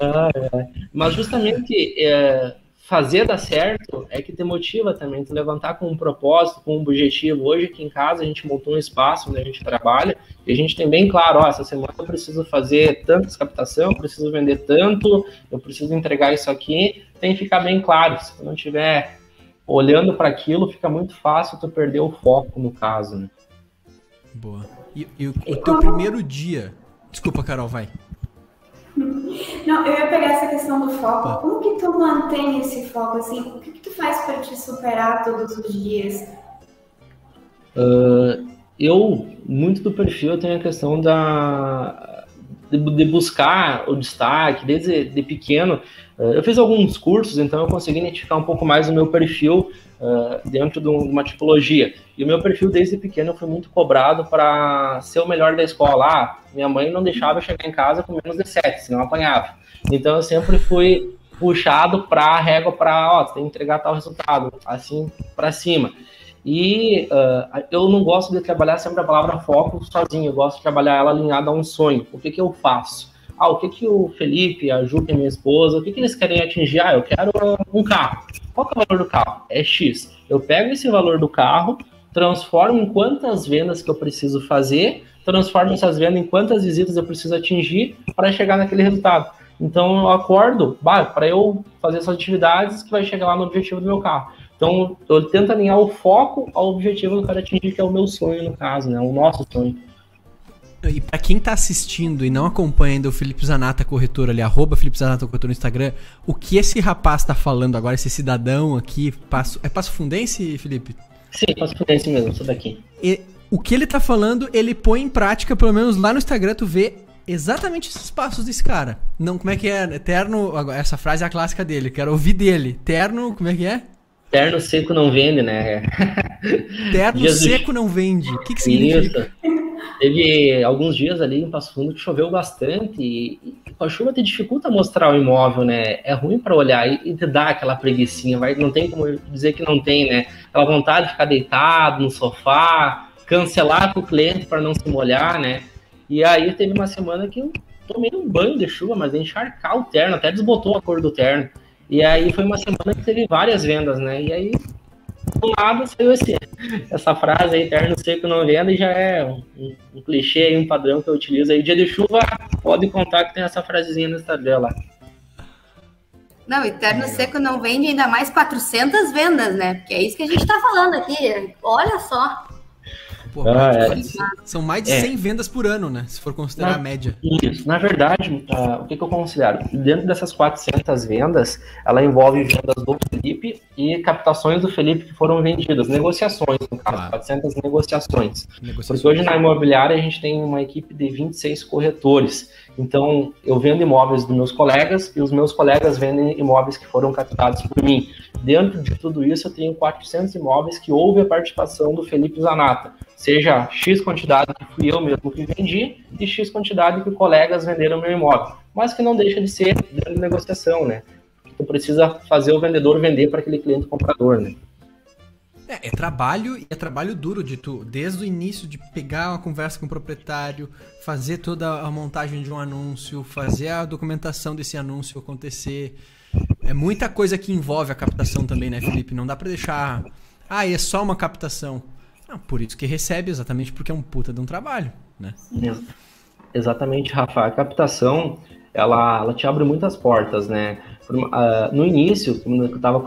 [laughs] ah, é. Mas justamente é, fazer dar certo é que te motiva também, te levantar com um propósito, com um objetivo. Hoje aqui em casa a gente montou um espaço onde a gente trabalha e a gente tem bem claro, ó, essa semana eu preciso fazer tantas captação, eu preciso vender tanto, eu preciso entregar isso aqui. Tem que ficar bem claro. Se tu não tiver olhando para aquilo, fica muito fácil tu perder o foco no caso, né? Boa. E, e o, o teu primeiro dia. Desculpa, Carol, vai. Não, eu ia pegar essa questão do foco. Tá. Como que tu mantém esse foco assim? O que, que tu faz para te superar todos os dias? Uh, eu, muito do perfil, eu tenho a questão da de, de buscar o destaque desde de pequeno. Uh, eu fiz alguns cursos, então eu consegui identificar um pouco mais o meu perfil uh, dentro de uma tipologia. E o meu perfil desde pequeno foi muito cobrado para ser o melhor da escola. Ah, minha mãe não deixava eu chegar em casa com menos de sete, senão eu apanhava. Então eu sempre fui puxado para a régua para, ó, tem que entregar tal resultado, assim para cima. E uh, eu não gosto de trabalhar sempre a palavra foco sozinho, eu gosto de trabalhar ela alinhada a um sonho. O que, que eu faço? ah, o que, que o Felipe, a Ju, que é minha esposa, o que, que eles querem atingir? Ah, eu quero um carro. Qual é o valor do carro? É X. Eu pego esse valor do carro, transformo em quantas vendas que eu preciso fazer, transformo essas vendas em quantas visitas eu preciso atingir para chegar naquele resultado. Então eu acordo, para eu fazer essas atividades que vai chegar lá no objetivo do meu carro. Então eu tento alinhar o foco ao objetivo eu quero atingir, que é o meu sonho no caso, né? O nosso sonho. E para quem tá assistindo e não acompanha o Felipe Zanata corretor ali, arroba Felipe Zanata corretor no Instagram, o que esse rapaz tá falando agora, esse cidadão aqui, passo, é Passo Fundense, Felipe? Sim, Passo Fundense mesmo, sou daqui. E, o que ele tá falando, ele põe em prática, pelo menos lá no Instagram, tu vê exatamente esses passos desse cara. Não, como é que é? Eterno, essa frase é a clássica dele, quero ouvir dele. Terno, como é que é? Terno seco não vende, né? Terno Jesus. seco não vende. O que, que significa? Isso. Teve alguns dias ali em Passo Fundo que choveu bastante e, e com a chuva te dificulta mostrar o imóvel, né? É ruim para olhar e, e te dá aquela preguiçinha, vai, não tem como dizer que não tem, né? Aquela vontade de ficar deitado no sofá, cancelar com o cliente para não se molhar, né? E aí teve uma semana que eu tomei um banho de chuva, mas encharcar o terno, até desbotou a cor do terno. E aí foi uma semana que teve várias vendas, né? E aí do nada saiu esse, essa frase aí, terno seco não venda, e já é um, um, clichê aí, um padrão que eu utilizo aí. Dia de chuva, pode contar que tem essa frasezinha no Instagram lá. Não, e terno seco não vende ainda mais 400 vendas, né? Porque é isso que a gente tá falando aqui. Olha só. Pô, ah, é. São mais de 100 é. vendas por ano, né? Se for considerar na, a média. Isso. Na verdade, uh, o que, que, eu considero? Dentro dessas 400 vendas, ela envolve vendas do Felipe e captações do Felipe que foram vendidas. Negociações, no caso. Claro. 400 negociações. negociações. Porque hoje na imobiliária a gente tem uma equipe de 26 corretores. Então, eu vendo imóveis dos meus colegas e os meus colegas vendem imóveis que foram captados por mim. Dentro de tudo isso, eu tenho 400 imóveis que houve a participação do Felipe Zanata seja X quantidade que fui eu mesmo que vendi e X quantidade que colegas venderam meu imóvel. Mas que não deixa de ser de negociação, né? Tu precisa fazer o vendedor vender para aquele cliente comprador, né? É, é, trabalho e é trabalho duro de tu, desde o início de pegar uma conversa com o proprietário, fazer toda a montagem de um anúncio, fazer a documentação desse anúncio acontecer. É muita coisa que envolve a captação também, né, Felipe? Não dá para deixar, ah, é só uma captação. Por isso que recebe, exatamente porque é um puta de um trabalho, né? Exatamente, Rafa. A captação, ela, ela te abre muitas portas, né? No início, quando eu estava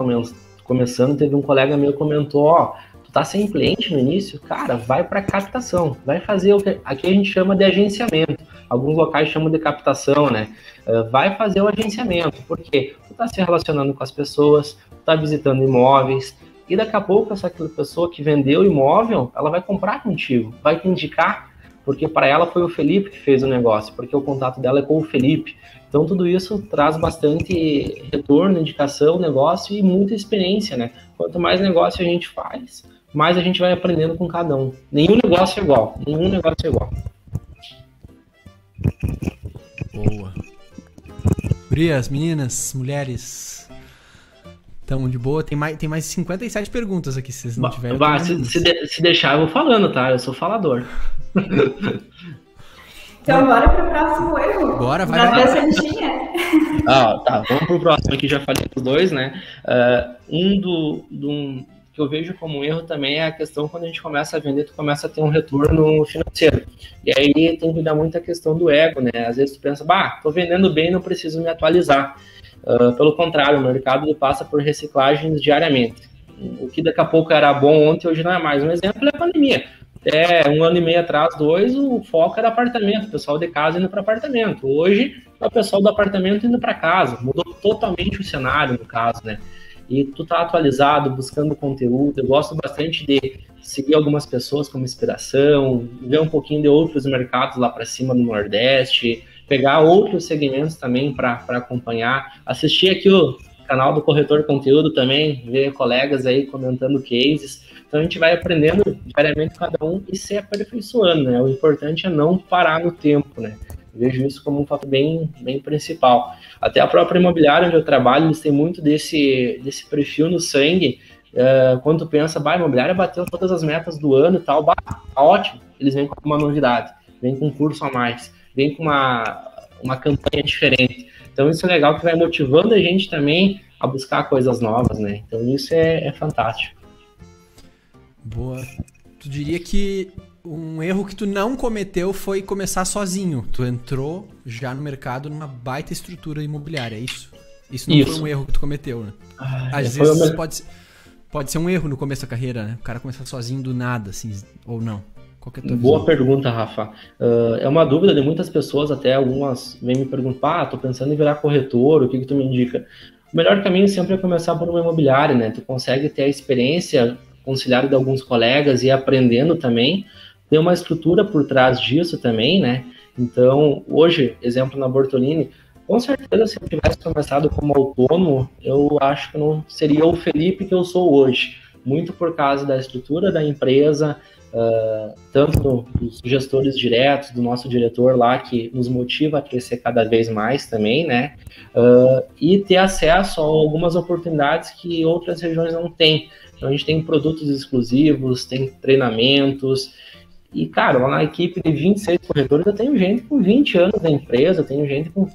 começando, teve um colega meu que comentou, ó, tu tá sem cliente no início? Cara, vai para captação, vai fazer o que aqui a gente chama de agenciamento. Alguns locais chamam de captação, né? Vai fazer o agenciamento, porque tu tá se relacionando com as pessoas, tu tá visitando imóveis, e daqui a pouco essa pessoa que vendeu o imóvel, ela vai comprar contigo, vai te indicar, porque para ela foi o Felipe que fez o negócio, porque o contato dela é com o Felipe. Então tudo isso traz bastante retorno, indicação, negócio e muita experiência, né? Quanto mais negócio a gente faz, mais a gente vai aprendendo com cada um. Nenhum negócio é igual, nenhum negócio é igual. Boa. Gurias, meninas, mulheres, então, de boa, tem mais, tem mais 57 perguntas aqui, se vocês não tiverem. Bah, se, se, de, se, deixar, eu vou falando, tá? Eu sou falador. [laughs] então, bora pro próximo erro. Bora, vai. vai. [laughs] ah, tá, vamos pro próximo aqui, já falei os dois, né? Uh, um do, do que eu vejo como um erro também é a questão quando a gente começa a vender, tu começa a ter um retorno financeiro. E aí tem que cuidar muito a questão do ego, né? Às vezes tu pensa, bah, tô vendendo bem, não preciso me atualizar. Uh, pelo contrário, o mercado passa por reciclagens diariamente. O que daqui a pouco era bom ontem, hoje não é mais. Um exemplo é a pandemia. Até um ano e meio atrás, dois, o foco era apartamento, o pessoal de casa indo para apartamento. Hoje, é o pessoal do apartamento indo para casa. Mudou totalmente o cenário, no caso, né? E tu tá atualizado, buscando conteúdo. Eu gosto bastante de seguir algumas pessoas como inspiração, ver um pouquinho de outros mercados lá para cima no Nordeste, pegar outros segmentos também para acompanhar, assistir aqui o canal do Corretor Conteúdo também, ver colegas aí comentando cases. Então a gente vai aprendendo diariamente cada um e se aperfeiçoando, né? O importante é não parar no tempo, né? vejo isso como um fato bem, bem principal. Até a própria imobiliária onde eu trabalho, eles têm muito desse, desse perfil no sangue. Uh, quando tu pensa, a imobiliária bateu todas as metas do ano e tal, bah, tá ótimo. Eles vêm com uma novidade, vêm com um curso a mais vem com uma, uma campanha diferente. Então isso é legal que vai motivando a gente também a buscar coisas novas, né? Então isso é, é fantástico. Boa. Tu diria que um erro que tu não cometeu foi começar sozinho. Tu entrou já no mercado numa baita estrutura imobiliária, é isso? Isso não isso. foi um erro que tu cometeu, né? Ah, Às vezes pode, pode ser um erro no começo da carreira, né? O cara começar sozinho do nada, assim, ou não. É Boa visão? pergunta, Rafa. Uh, é uma dúvida de muitas pessoas, até algumas vêm me perguntar, ah, tô pensando em virar corretor, o que que tu me indica? O melhor caminho sempre é começar por uma imobiliária, né? Tu consegue ter a experiência conciliada de alguns colegas e aprendendo também. Tem uma estrutura por trás disso também, né? Então, hoje, exemplo na Bortolini, com certeza, se eu tivesse começado como autônomo, eu acho que não seria o Felipe que eu sou hoje. Muito por causa da estrutura da empresa, uh, tanto dos gestores diretos, do nosso diretor lá, que nos motiva a crescer cada vez mais também, né? Uh, e ter acesso a algumas oportunidades que outras regiões não têm. Então, a gente tem produtos exclusivos, tem treinamentos. E, cara, lá na equipe de 26 corretores, eu tenho gente com 20 anos da empresa, eu tenho gente com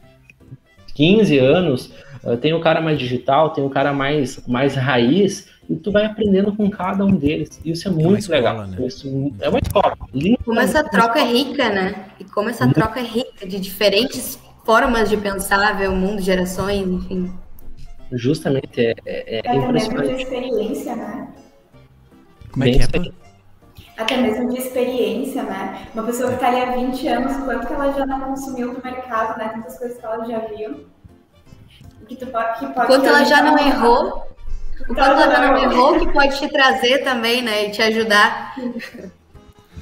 15 anos, tem o cara mais digital, tem o cara mais, mais raiz, e tu vai aprendendo com cada um deles. Isso é, é muito escola, legal. Né? Isso é uma escola. Como essa troca é rica, né? E como essa troca é rica de diferentes formas de pensar, ver o mundo, gerações, enfim. Justamente, é, é, é Até mesmo de experiência, né? Como é que é? Até mesmo de experiência, né? Uma pessoa que está ali há 20 anos, quanto que ela já não consumiu no mercado, né? Tantas coisas que ela já viu. Que tu, que pode quanto ela já não errou, o quanto ela já não errou, que pode te trazer também, né? E te ajudar.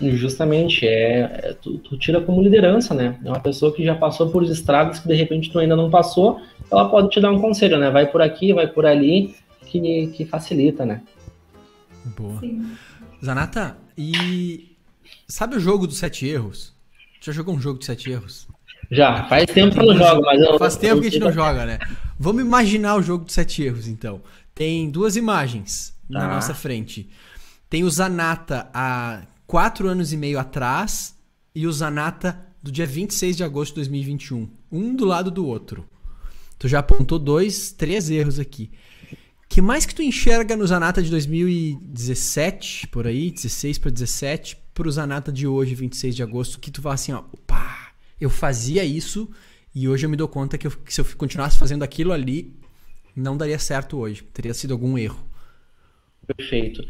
Justamente, é, é tu, tu, tira como liderança, né? É uma pessoa que já passou por estradas que de repente tu ainda não passou, ela pode te dar um conselho, né? Vai por aqui, vai por ali, que, que facilita, né? Boa. Sim. Zanata, e sabe o jogo dos sete erros? Já jogou um jogo de sete erros? Já, faz tempo que eu não jogo, mas eu. Faz tempo que a gente não [laughs] joga, né? Vamos imaginar o jogo de sete erros, então. Tem duas imagens tá. na nossa frente. Tem o Zanata há quatro anos e meio atrás e o Zanata do dia 26 de agosto de 2021. Um do lado do outro. Tu já apontou dois, três erros aqui. que mais que tu enxerga no Zanata de 2017, por aí, 16 para 17, pro Zanata de hoje, 26 de agosto, que tu fala assim, ó, opa, eu fazia isso e hoje eu me dou conta que, eu, que se eu continuasse fazendo aquilo ali, não daria certo hoje. Teria sido algum erro. Perfeito.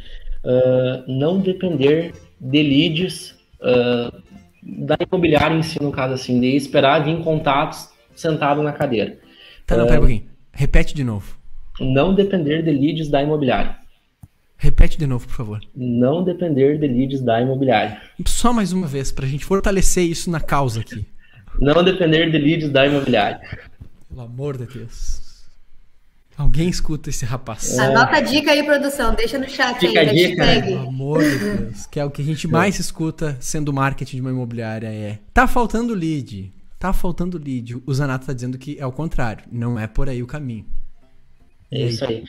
Uh, não depender de leads uh, da imobiliária em si, no caso assim, de esperar vir contatos sentado na cadeira. Tá, não, pera um pouquinho. Repete de novo. Não depender de leads da imobiliária. Repete de novo, por favor. Não depender de leads da imobiliária. Só mais uma vez, para a gente fortalecer isso na causa aqui. Não depender de leads da imobiliária. Pelo amor de Deus. Alguém escuta esse rapaz. É. Anota a dica aí, produção. Deixa no chat Fica aí. A dica, né? Pelo amor de Deus. Que é o que a gente mais escuta sendo marketing de uma imobiliária é. Tá faltando lead. Tá faltando lead. O Zanato tá dizendo que é o contrário. Não é por aí o caminho. É isso aí.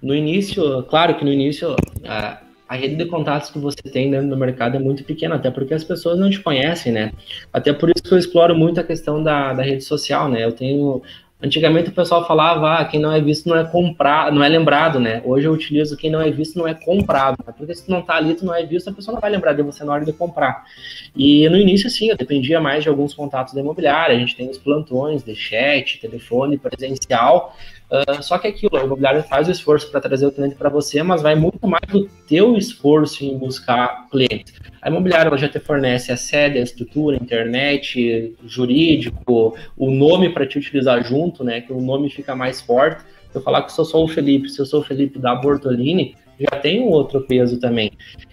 No início, claro que no início a, a rede de contatos que você tem dentro do mercado é muito pequena, até porque as pessoas não te conhecem, né? Até por isso que eu exploro muito a questão da, da rede social, né? Eu tenho Antigamente o pessoal falava, ah, quem não é visto não é comprado, não é lembrado, né? Hoje eu utilizo quem não é visto não é comprado, né? porque se tu não tá ali, tu não é visto, a pessoa não vai lembrar de você na hora de comprar. E no início, sim, eu dependia mais de alguns contatos da imobiliária, a gente tem os plantões de chat, telefone, presencial, Uh, só que é aquilo, a imobiliária faz o esforço para trazer o cliente para você, mas vai muito mais do teu esforço em buscar clientes. A imobiliária ela já te fornece a sede, a estrutura, a internet, jurídico, o nome para te utilizar junto, né? Que o nome fica mais forte. Se eu falar que eu sou o Felipe, se eu sou o Felipe da Bortolini, já tem um outro peso também.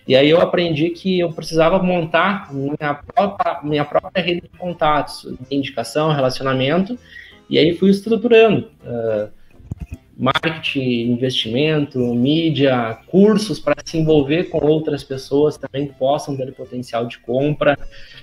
E aí eu aprendi que eu precisava montar minha própria, minha própria rede de contatos, indicação, relacionamento, e aí fui estruturando. Uh, marketing, investimento, mídia, cursos para se envolver com outras pessoas também que possam ter potencial de compra.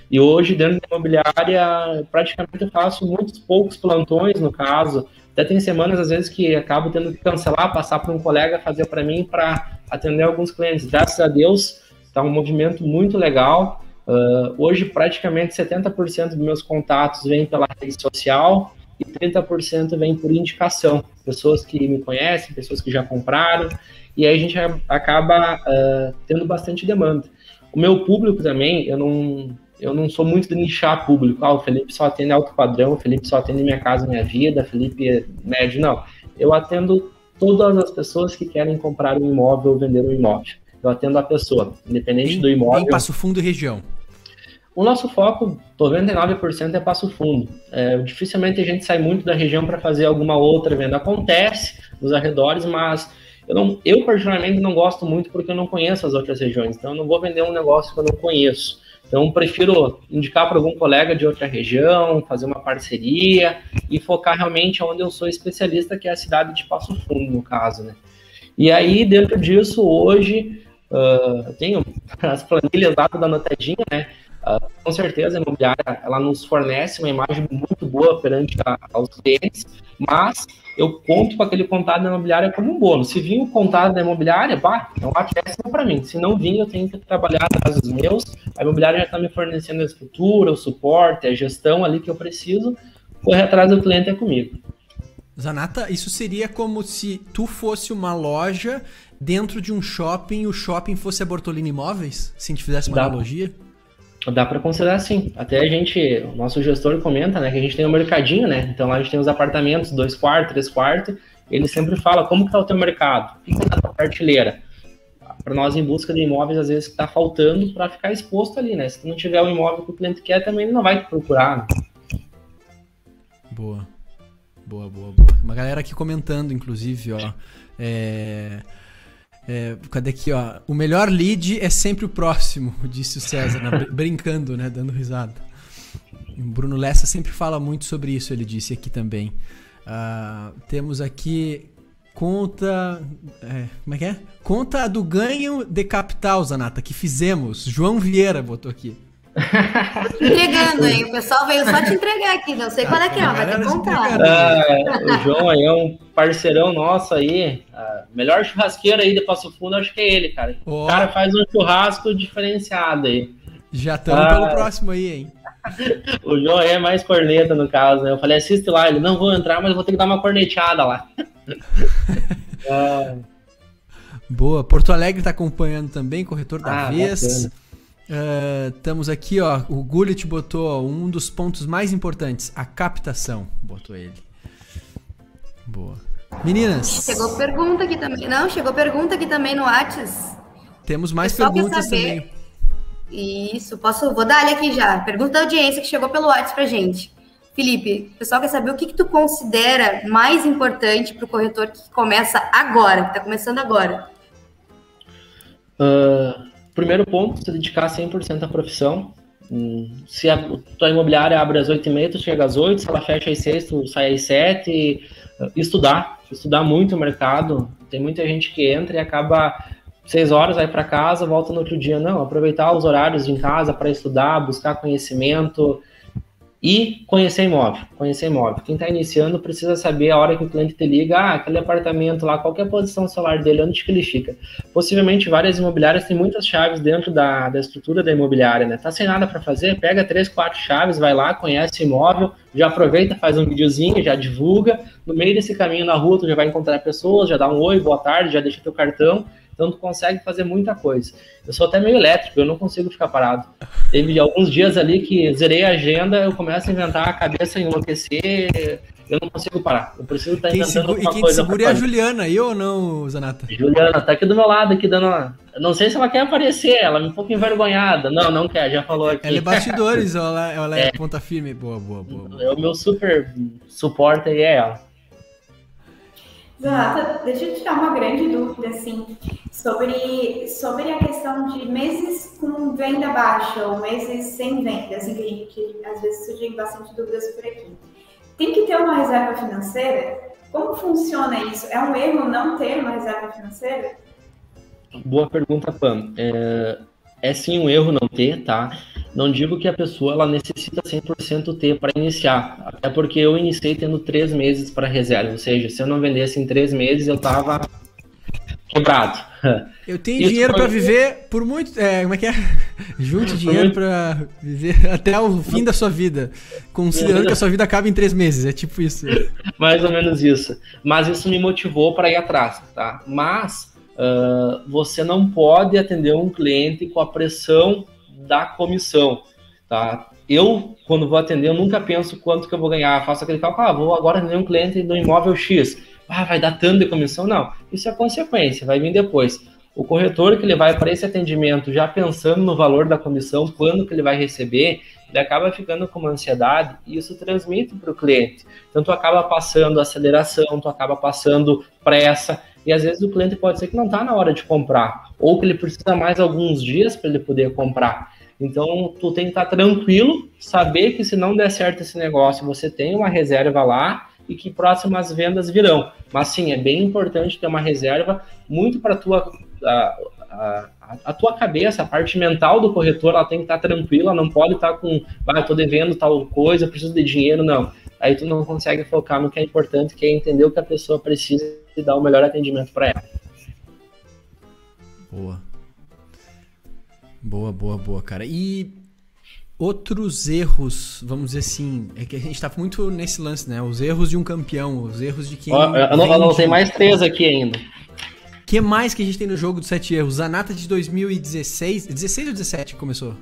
E hoje, dentro da imobiliária, praticamente eu faço muitos poucos plantões, no caso. Até tem semanas, às vezes, que acabo tendo que cancelar, passar para um colega fazer para mim para atender alguns clientes. Graças a Deus, está um movimento muito legal. Uh, hoje, praticamente 70% dos meus contatos vêm pela rede social e 30% vem por indicação. Pessoas que me conhecem, pessoas que já compraram, e aí a gente acaba uh, tendo bastante demanda. O meu público também, eu não, eu não sou muito de nichar público. Ah, o Felipe só atende alto padrão, o Felipe só atende Minha Casa Minha Vida, Felipe é médio. Não, eu atendo todas as pessoas que querem comprar um imóvel ou vender um imóvel. Eu atendo a pessoa, independente em, do imóvel. Em Passo Fundo e região. O nosso foco, 99% é Passo Fundo. É, dificilmente a gente sai muito da região para fazer alguma outra venda. Acontece nos arredores, mas eu, não, eu particularmente não gosto muito porque eu não conheço as outras regiões. Então eu não vou vender um negócio que eu não conheço. Então prefiro indicar para algum colega de outra região, fazer uma parceria e focar realmente onde eu sou especialista, que é a cidade de Passo Fundo, no caso, né? E aí, dentro disso, hoje, uh, eu tenho [laughs] as planilhas lá da notadinha, né? Uh, com certeza a imobiliária ela nos fornece uma imagem muito boa perante a, aos clientes, mas eu conto com aquele contato da imobiliária como um bônus. Se vir o contato da imobiliária, bah, é um para mim. Se não vir, eu tenho que trabalhar atrás dos meus. A imobiliária já está me fornecendo a estrutura, o suporte, a gestão ali que eu preciso. Correr atrás do cliente é comigo. Zanata, isso seria como se tu fosse uma loja dentro de um shopping e o shopping fosse a Bortolini Imóveis? Se a gente fizesse uma Dá. analogia? Dá para considerar sim. Até a gente, o nosso gestor comenta, né, que a gente tem um mercadinho, né? Então lá a gente tem os apartamentos, dois quartos, três quartos. Ele sempre fala como que tá o teu mercado, o que tá na prateleira. Para nós em busca de imóveis às vezes está faltando para ficar exposto ali, né? Se não tiver o imóvel que o cliente quer, também ele não vai te procurar. Né? Boa, boa, boa, boa. Uma galera aqui comentando, inclusive, ó. É... É, cadê aqui, ó? O melhor lead é sempre o próximo, [laughs] disse o César, né? brincando, né? Dando risada. O Bruno Lessa sempre fala muito sobre isso, ele disse aqui também. Uh, temos aqui conta. É, como é que é? Conta do ganho de capital, Zanata, que fizemos. João Vieira botou aqui. Entregando, hein? O pessoal veio só te entregar aqui, não sei qual é que é, vai ter que contar. Ah, o João aí é um parceirão nosso aí. A melhor churrasqueiro aí de Passo Fundo, acho que é ele, cara. Oh. O cara faz um churrasco diferenciado aí. Já estamos ah, pelo próximo aí, hein? [laughs] o João é mais corneta, no caso, né? Eu falei, assiste lá, ele não vou entrar, mas vou ter que dar uma corneteada lá. [laughs] ah. Boa, Porto Alegre está acompanhando também, corretor da ah, vez. Bacana. Uh, estamos aqui, ó. O Gullit botou um dos pontos mais importantes, a captação. Botou ele. Boa. Meninas. Chegou pergunta aqui também. Não, chegou pergunta aqui também no Whats. Temos mais perguntas também. Isso, posso. Vou dar ali aqui já. Pergunta da audiência que chegou pelo Whats pra gente. Felipe, o pessoal quer saber o que, que tu considera mais importante para o corretor que começa agora, que está começando agora. Uh, primeiro ponto, se dedicar 100% à profissão. Hum, se a tua imobiliária abre às 8h30, tu chega às 8 se ela fecha às 6 tu sai às 7 Estudar, estudar muito o mercado. Tem muita gente que entra e acaba 6 horas, vai para casa, volta no outro dia. Não, aproveitar os horários em casa para estudar, buscar conhecimento, e conhecer imóvel, conhecer imóvel. Quem está iniciando precisa saber a hora que o cliente te liga, ah, aquele apartamento lá, qual é a posição solar dele, onde que ele fica. Possivelmente várias imobiliárias têm muitas chaves dentro da, da estrutura da imobiliária, né? Tá sem nada para fazer, pega três, quatro chaves, vai lá, conhece o imóvel, já aproveita, faz um videozinho, já divulga. No meio desse caminho na rua, tu já vai encontrar pessoas, já dá um oi, boa tarde, já deixa teu cartão então tu consegue fazer muita coisa. Eu sou até meio elétrico, eu não consigo ficar parado. Teve alguns dias ali que zerei a agenda, eu começo a inventar a cabeça enlouquecer, eu não consigo parar. Eu preciso estar inventando segura, alguma quem coisa. E quem segura é a Juliana, eu ou não, Zanata? Juliana, tá aqui do meu lado, aqui dando uma... Não sei se ela quer aparecer, ela é um pouco envergonhada. Não, não quer, já falou aqui. Ela é bastidores, [laughs] ela, ela é, é ponta firme. Boa, boa, boa, boa. É o meu super suporte aí é ela. Zanata, deixa eu tirar uma grande dúvida, assim, sobre, sobre a questão de meses com venda baixa ou meses sem venda, assim, que, que às vezes surgem bastante dúvidas por aqui. Tem que ter uma reserva financeira? Como funciona isso? É um erro não ter uma reserva financeira? Boa pergunta, Pam. É, é sim um erro não ter, tá? Não digo que a pessoa ela necessita 100% ter para iniciar, até porque eu iniciei tendo três meses para reserva, ou seja, se eu não vendesse em três meses, eu estava quebrado. [laughs] Eu tenho Isso dinheiro foi... para viver por muito. É, como é que é? [laughs] Junte dinheiro para viver [laughs] até o fim da sua vida. Considerando que a sua vida acaba em três meses. É tipo isso. Mais ou menos isso. Mas isso me motivou para ir atrás, tá? Mas uh, você não pode atender um cliente com a pressão da comissão, tá? Eu, quando vou atender, eu nunca penso quanto que eu vou ganhar. Faço aquele cálculo, ah, vou agora atender um cliente do imóvel X ah, vai dar tanto de comissão. Não, isso é consequência, vai vir depois. O corretor que ele vai para esse atendimento já pensando no valor da comissão, quando que ele vai receber, ele acaba ficando com uma ansiedade e isso transmite para o cliente. Então tu acaba passando aceleração, tu acaba passando pressa e às vezes o cliente pode ser que não está na hora de comprar ou que ele precisa mais alguns dias para ele poder comprar. Então tu tem que estar tá tranquilo, saber que se não der certo esse negócio, você tem uma reserva lá e que próximas vendas virão. Mas sim, é bem importante ter uma reserva muito para tua a, a, tua cabeça, a parte mental do corretor, ela tem que estar tá tranquila, não pode estar tá com, ah, eu tô devendo tal coisa, preciso de dinheiro, não. Aí tu não consegue focar no que é importante, que é entender o que a pessoa precisa e dar o melhor atendimento para ela. Boa. Boa, boa, boa, cara. E outros erros, vamos dizer assim, é que a gente tá muito nesse lance, né? Os erros de um campeão, os erros de quem. Oh, eu, não, eu não tem mais três aqui ainda. O que mais que a gente tem no jogo dos sete erros? Zanata de 2016. 16 ou 17 começou?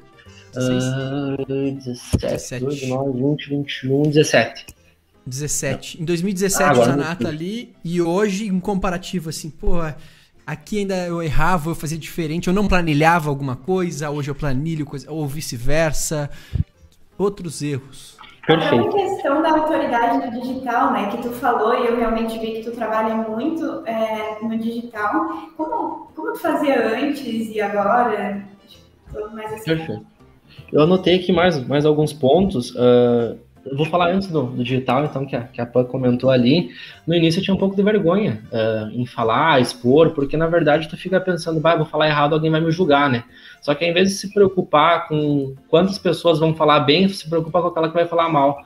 16? Uh, 17, 17. 2, 9, 20, 21, 17. 17. Em 2017 ah, Zanata ali, e hoje, em comparativo, assim, pô, aqui ainda eu errava, eu fazia diferente, eu não planilhava alguma coisa, hoje eu planilho coisa, ou vice-versa. Outros erros. Perfeito. Até a questão da autoridade no digital, né, que tu falou e eu realmente vi que tu trabalha muito é, no digital. Como, como tu fazia antes e agora? Tipo, mais assim. Perfeito. Eu anotei aqui mais, mais alguns pontos. Uh, eu vou falar antes do, do digital, então, que a, que a Pan comentou ali. No início eu tinha um pouco de vergonha uh, em falar, expor, porque na verdade tu fica pensando, vai, vou falar errado, alguém vai me julgar, né? Só que ao invés de se preocupar com quantas pessoas vão falar bem, se preocupa com aquela que vai falar mal.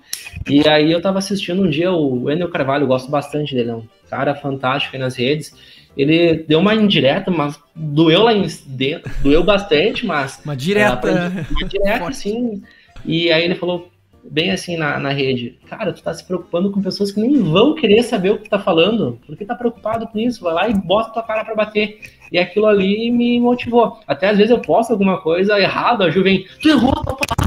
E aí eu tava assistindo um dia o Enel Carvalho, gosto bastante dele, é um cara fantástico aí nas redes. Ele deu uma indireta, mas doeu lá em dentro, doeu bastante, mas. Uma direta. uma direta, [laughs] sim. E aí ele falou, bem assim na, na rede, cara, tu tá se preocupando com pessoas que nem vão querer saber o que tu tá falando, porque tá preocupado com isso, vai lá e bota tua cara para bater. E aquilo ali me motivou. Até às vezes eu posto alguma coisa errada, a Ju vem, tu errou a tua palavra,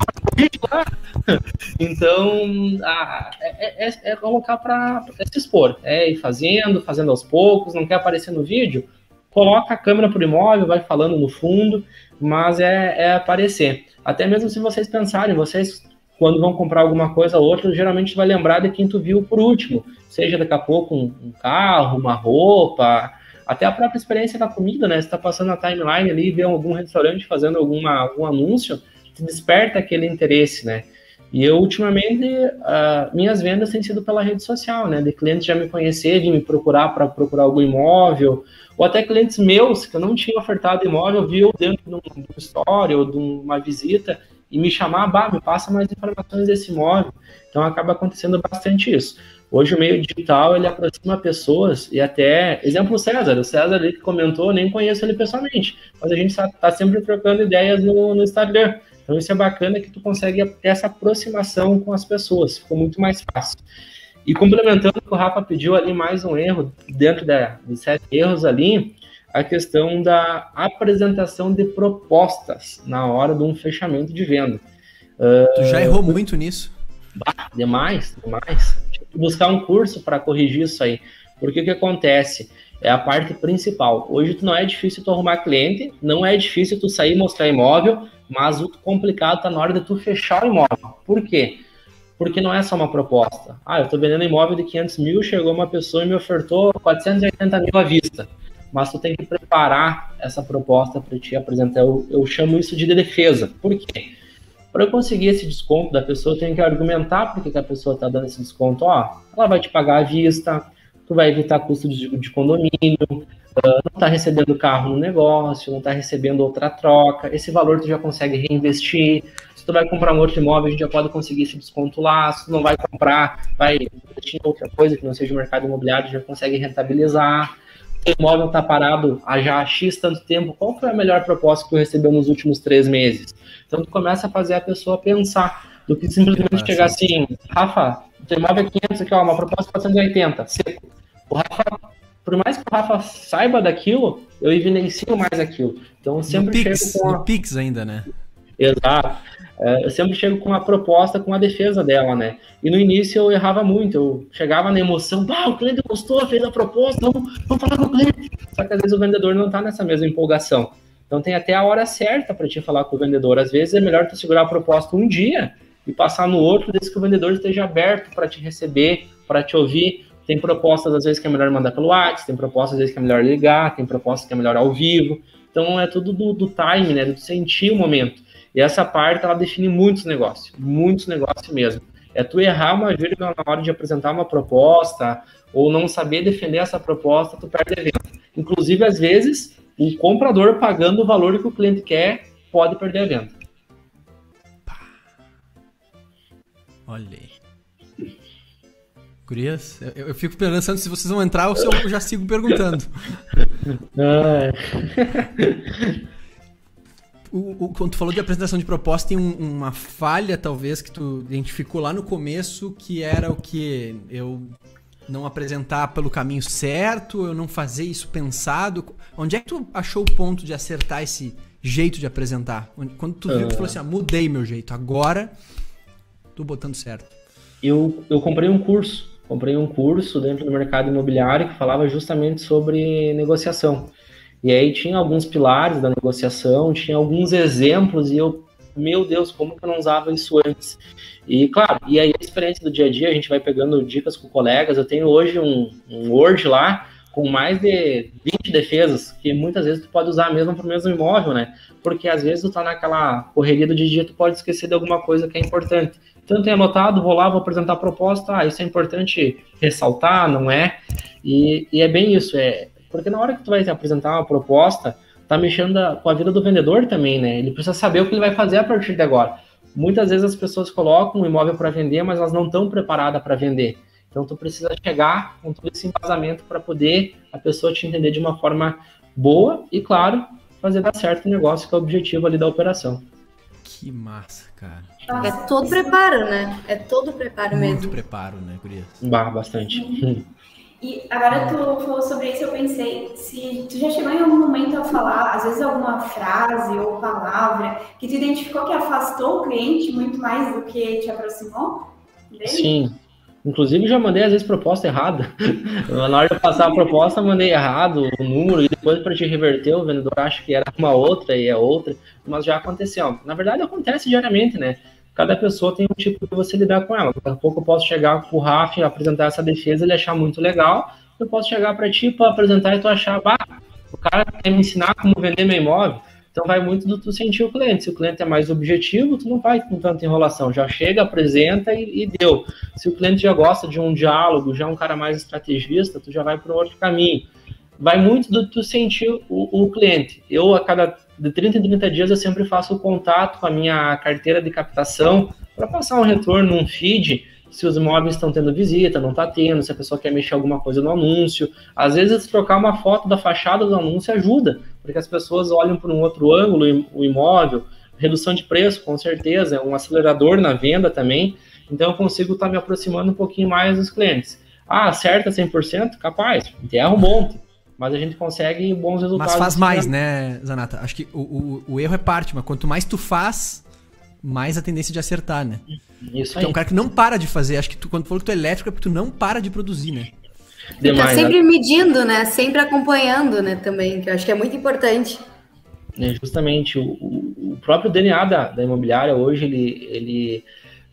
Então, ah, é, é, é, colocar para se expor, é ir fazendo, fazendo aos poucos, não quer aparecer no vídeo, coloca a câmera pro imóvel, vai falando no fundo, mas é, é aparecer. Até mesmo se vocês pensarem, vocês quando vão comprar alguma coisa ou outra, geralmente vai lembrar de quem tu viu por último, seja daqui a pouco um, um carro, uma roupa, até a própria experiência da comida, né? Você está passando na timeline ali e vê algum restaurante fazendo alguma, algum anúncio, te desperta aquele interesse, né? E eu, ultimamente, uh, minhas vendas têm sido pela rede social, né? De clientes já me conhecerem, me procurar para procurar algum imóvel, ou até clientes meus que eu não tinha ofertado imóvel, viu dentro de um, de uma história ou de uma visita e me chamar, bah, me passa mais informações desse imóvel. Então acaba acontecendo bastante isso. Hoje o meio digital ele aproxima pessoas e até, exemplo César, o César ali que comentou, nem conheço ele pessoalmente, mas a gente está sempre trocando ideias no, no Instagram. Então isso é bacana que tu consegue ter essa aproximação com as pessoas, ficou muito mais fácil. E complementando o que o Rafa pediu ali mais um erro, dentro da, dos sete erros ali, a questão da apresentação de propostas na hora de um fechamento de venda. Tu já errou muito nisso? Bah, demais, demais. Tive que buscar um curso para corrigir isso aí. Porque o que acontece? É a parte principal. Hoje tu não é difícil tu arrumar cliente, não é difícil tu sair e mostrar imóvel, mas o complicado tá na hora de tu fechar o imóvel. Por quê? Porque não é só uma proposta. Ah, eu estou vendendo imóvel de 500 mil, chegou uma pessoa e me ofertou 480 mil à vista mas tu tem que preparar essa proposta para te apresentar. Eu, eu chamo isso de defesa. Por quê? Para eu conseguir esse desconto da pessoa, eu tenho que argumentar por que a pessoa está dando esse desconto. Ó, ela vai te pagar à vista, tu vai evitar custo de, de condomínio, uh, não está recebendo carro no negócio, não está recebendo outra troca, esse valor tu já consegue reinvestir. Se tu vai comprar um outro imóvel, a gente já pode conseguir esse desconto lá. Se tu não vai comprar, vai investir em outra coisa que não seja o mercado imobiliário, já consegue rentabilizar o imóvel está parado há já X tanto tempo, qual foi a melhor proposta que tu recebeu nos últimos três meses? Então tu começa a fazer a pessoa pensar, do que simplesmente chegar assim, Rafa, o teu imóvel é 500 aqui, ó, uma proposta para 180, seco. O Rafa, por mais que o Rafa saiba daquilo, eu evidencio mais aquilo. Então eu sempre no Pix, chego com a... Pix ainda, né? Exato. É, eu sempre chego com uma proposta, com a defesa dela, né? E no início eu errava muito, eu chegava na emoção, bah, o cliente gostou, fez a proposta, vamos, vamos falar com o cliente. Só que às vezes o vendedor não está nessa mesma empolgação. Então tem até a hora certa para te falar com o vendedor. Às vezes é melhor tu segurar a proposta um dia e passar no outro, desde que o vendedor esteja aberto para te receber, para te ouvir. Tem propostas às vezes que é melhor mandar pelo WhatsApp, tem propostas às vezes que é melhor ligar, tem propostas que é melhor ao vivo. Então é tudo do, do time, né? Do sentir o momento. E essa parte, ela define muitos negócios, muitos negócios mesmo. É tu errar uma vírgula na hora de apresentar uma proposta, ou não saber defender essa proposta, tu perde a venda. Inclusive, às vezes, o comprador pagando o valor que o cliente quer, pode perder a venda. Olha aí. Gurias, eu, eu, fico pensando se vocês vão entrar ou se eu já sigo perguntando. [laughs] Ah. [laughs] o, o, quando tu falou de apresentação de proposta, tem um, uma falha, talvez, que tu identificou lá no começo, que era o que eu não apresentar pelo caminho certo, eu não fazer isso pensado. Onde é que tu achou o ponto de acertar esse jeito de apresentar? Quando tu viu, tu falou assim, ah, mudei meu jeito, agora tô botando certo. Eu, eu comprei um curso, comprei um curso dentro do mercado imobiliário que falava justamente sobre negociação. E aí tinha alguns pilares da negociação, tinha alguns exemplos e eu, meu Deus, como que eu não usava isso antes? E claro, e aí a experiência do dia a dia, a gente vai pegando dicas com colegas. Eu tenho hoje um, um Word lá com mais de 20 defesas, que muitas vezes tu pode usar mesmo para o mesmo imóvel, né? Porque às vezes tu tá naquela correria do dia a dia, tu pode esquecer de alguma coisa que é importante. Então, tenho anotado, vou lá, vou apresentar a proposta, ah, isso é importante ressaltar, não é? E, e é bem isso, é porque na hora que tu vai apresentar uma proposta, tá mexendo com a vida do vendedor também, né? Ele precisa saber o que ele vai fazer a partir de agora. Muitas vezes as pessoas colocam um imóvel para vender, mas elas não estão preparadas para vender. Então tu precisa chegar com todo esse embasamento para poder a pessoa te entender de uma forma boa e, claro, fazer dar certo o negócio, que é o objetivo ali da operação. Que massa, cara. É todo preparo, né? É todo preparo Muito mesmo. Muito preparo, né, Gurias? Bah, bastante. Uhum. [laughs] E agora tu falou sobre isso, eu pensei, se tu já chegou em algum momento a falar, às vezes alguma frase ou palavra que tu identificou que afastou o cliente muito mais do que te aproximou dele? Sim. Inclusive já mandei às vezes proposta errada. [laughs] Na hora de passar a proposta, mandei errado o número e depois para te reverter o vendedor acha que era uma outra e é outra, mas já aconteceu. Na verdade acontece diariamente, né? Cada pessoa tem um tipo de você lidar com ela. Daqui a pouco eu posso chegar com o Rafa apresentar essa defesa, ele achar muito legal. Eu posso chegar para ti para apresentar e tu achar, bah, o cara quer me ensinar como vender meu imóvel. Então vai muito do tu sentir o cliente. Se o cliente é mais objetivo, tu não vai com tanta enrolação. Já chega, apresenta e, e deu. Se o cliente já gosta de um diálogo, já é um cara mais estrategista, tu já vai para outro caminho. Vai muito do tu sentir o, o cliente. Eu, a cada de 30 em 30 dias eu sempre faço contato com a minha carteira de captação para passar um retorno, um feed, se os imóveis estão tendo visita, não está tendo, se a pessoa quer mexer alguma coisa no anúncio. Às vezes, trocar uma foto da fachada do anúncio ajuda, porque as pessoas olham por um outro ângulo o imóvel. Redução de preço, com certeza, é um acelerador na venda também. Então, eu consigo estar tá me aproximando um pouquinho mais dos clientes. Ah, acerta 100%? Capaz, enterra um monte mas a gente consegue bons resultados. Mas faz mais, né, Zanata? Acho que o, o, o, erro é parte, mas quanto mais tu faz, mais a tendência de acertar, né? Isso aí. é um cara que não para de fazer. Acho que tu, quando tu falou que tu é elétrico, é porque tu não para de produzir, né? Demais, tá sempre né? medindo, né? Sempre acompanhando, né? Também, que eu acho que é muito importante. É justamente, o, o próprio DNA da, da imobiliária hoje, ele. ele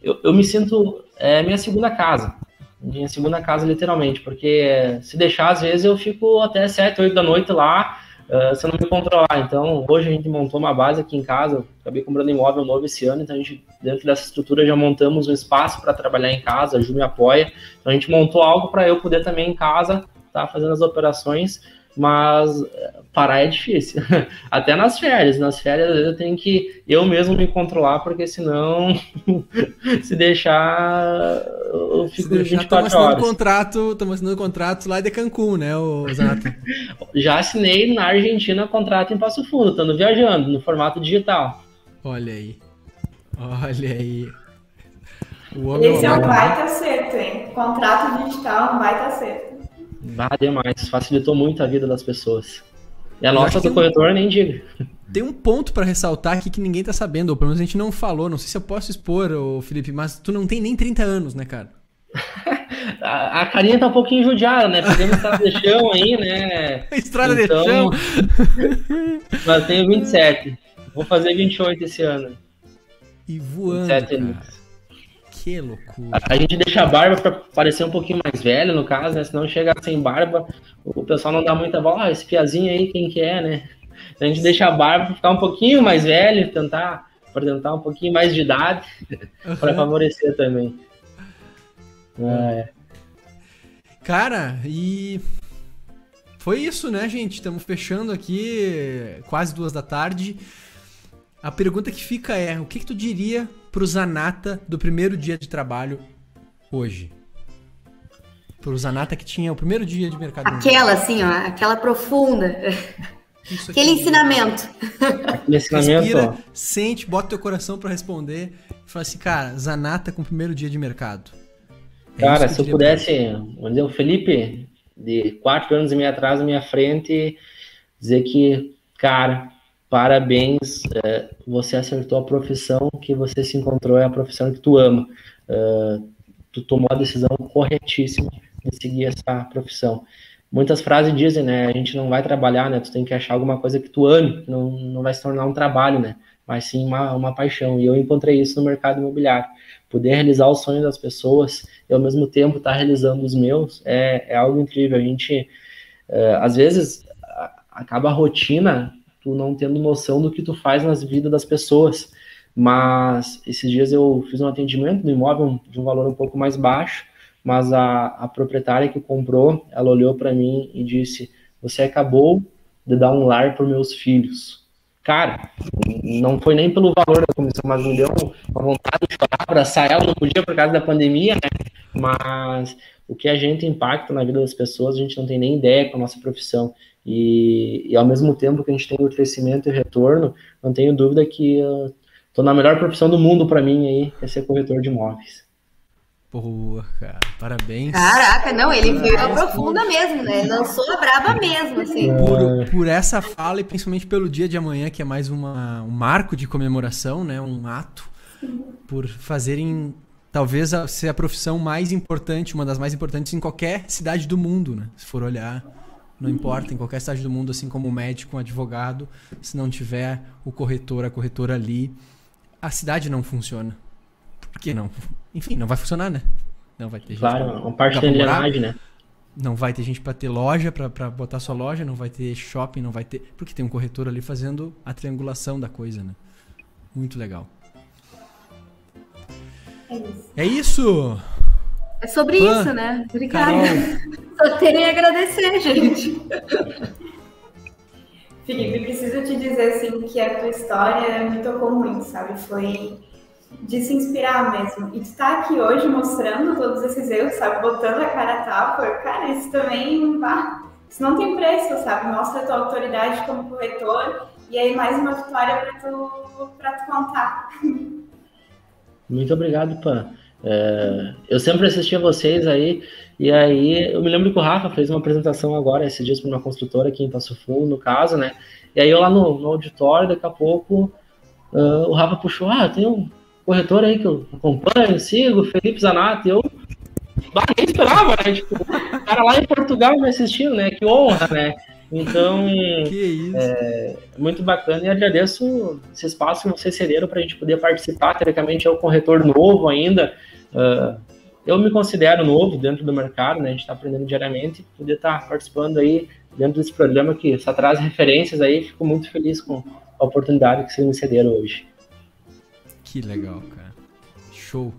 eu, eu me sinto. É minha segunda casa minha segunda casa, literalmente, porque se deixar, às vezes eu fico até 7, 8 da noite lá, uh, se eu não me controlar. Então, hoje a gente montou uma base aqui em casa, acabei comprando imóvel novo esse ano, então a gente, dentro dessa estrutura, já montamos um espaço para trabalhar em casa, a Ju me apoia. Então, a gente montou algo para eu poder também em casa estar tá, fazendo as operações mas eh, parar é difícil. [laughs] Até nas férias. Nas férias eu tenho que eu mesmo me controlar, porque senão, [laughs] se deixar, eu fico se deixar, 24 horas. Contrato, estamos assinando contrato lá de Cancún, né, o Zanata? [laughs] Já assinei na Argentina contrato em Passo Fundo, estando viajando, no formato digital. Olha aí. Olha aí. Esse é um baita certo, hein? Contrato digital, um baita certo. Bah, demais. Facilitou muito a vida das pessoas. E a nossa do corretor um... nem diga. Tem um ponto para ressaltar aqui que ninguém tá sabendo, ou pelo menos a gente não falou. Não sei se eu posso expor, ô, Felipe, mas tu não tem nem 30 anos, né, cara? [laughs] a, a carinha tá um pouquinho judiada, né? Pegando estrada de chão aí, né? [laughs] Estrada então... de chão. [laughs] mas tenho 27. Vou fazer 28 esse ano. E voando. 27 anos. Que loucura. A, gente deixa a barba para parecer um pouquinho mais velho, no caso, né? Senão chega sem barba, o pessoal não dá muita bola. Ah, esse piazinho aí, quem que é, né? A gente deixa a barba para ficar um pouquinho mais velho, tentar apresentar um pouquinho mais de idade, uhum. para favorecer também. É. Cara, e foi isso, né, gente? Estamos fechando aqui quase duas da tarde. A pergunta que fica é: o que, que tu diria pro Zanata do primeiro dia de trabalho hoje? Pro Zanata que tinha o primeiro dia de mercado. Aquela, assim, ó, aquela profunda. Aquele ensinamento. Aquele ensinamento. Respira, sente, bota teu coração para responder e fala assim, cara, Zanata com o primeiro dia de mercado. É cara, se eu pudesse, vamos dizer, o Felipe, de quatro anos e meio atrás, na minha frente, dizer que, cara, parabéns, é, você acertou a profissão que você se encontrou, é a profissão que tu ama. É, tu tomou a decisão corretíssima de seguir essa profissão. Muitas frases dizem, né, a gente não vai trabalhar, né, tu tem que achar alguma coisa que tu ame, que não, não vai se tornar um trabalho, né, mas sim uma, uma paixão. E eu encontrei isso no mercado imobiliário. Poder realizar os sonhos das pessoas e ao mesmo tempo estar tá realizando os meus é, é algo incrível. A gente, é, às vezes, acaba a rotina tu não tendo noção do que tu faz nas vidas das pessoas. Mas esses dias eu fiz um atendimento no imóvel de um valor um pouco mais baixo, mas a, a proprietária que comprou, ela olhou para mim e disse: Você acabou de dar um lar para meus filhos. Cara, não foi nem pelo valor da comissão, mas me deu uma vontade de chorar, abraçar ela, não podia por causa da pandemia, né? Mas o que a gente impacta na vida das pessoas, a gente não tem nem ideia com a nossa profissão. E, e, ao mesmo tempo que a gente tem o crescimento e o retorno, não tenho dúvida que estou na melhor profissão do mundo para mim aí, é ser corretor de imóveis. Boa, cara. Parabéns. Caraca, não, ele veio a profunda mesmo, né? Lançou a braba mesmo, assim. Por, por, essa fala e principalmente pelo dia de amanhã, que é mais uma, um marco de comemoração, né? Um ato. Por fazerem, talvez, ser a profissão mais importante, uma das mais importantes em qualquer cidade do mundo, né? Se for olhar não importa, em qualquer cidade do mundo, assim como médico, um advogado, se não tiver o corretor, a corretora ali, a cidade não funciona. Por que não? Enfim, não vai funcionar, né? Não vai ter gente. Claro, uma parte da engrenagem, né? Não vai ter gente para ter loja, para botar sua loja, não vai ter shopping, não vai ter. Porque tem um corretor ali fazendo a triangulação da coisa, né? Muito legal. É isso. É sobre Pã, isso, né? Obrigada. [laughs] Só terem a agradecer, gente. Felipe, preciso te dizer assim que a tua história me tocou muito, sabe? Foi de se inspirar mesmo. E de estar aqui hoje mostrando todos esses erros, sabe? Botando a cara a tapa, cara, isso também, pá, isso não tem preço, sabe? Mostra a tua autoridade como corretor e aí mais uma vitória para tu, pra tu contar. Muito obrigado, Pan. É, eu sempre assistia vocês aí, e aí eu me lembro que o Rafa fez uma apresentação agora, esses dias, para uma construtora aqui em Passo Fundo, no caso, né? E aí eu lá no, no auditório, daqui a pouco, uh, o Rafa puxou, ah, tem um corretor aí que eu acompanho, sigo, Felipe Zanatti, eu bah, nem esperava, né? Tipo, o cara lá em Portugal me assistindo, né? Que honra, né? Então, [laughs] é muito bacana e agradeço esse espaço que vocês cederam para a gente poder participar. Teoricamente é o corretor novo ainda, Uh, eu me considero novo dentro do mercado, né? A gente está aprendendo diariamente, poder estar tá participando aí dentro desse programa que só traz referências aí, fico muito feliz com a oportunidade que vocês me cederam hoje. Que legal, cara. Show.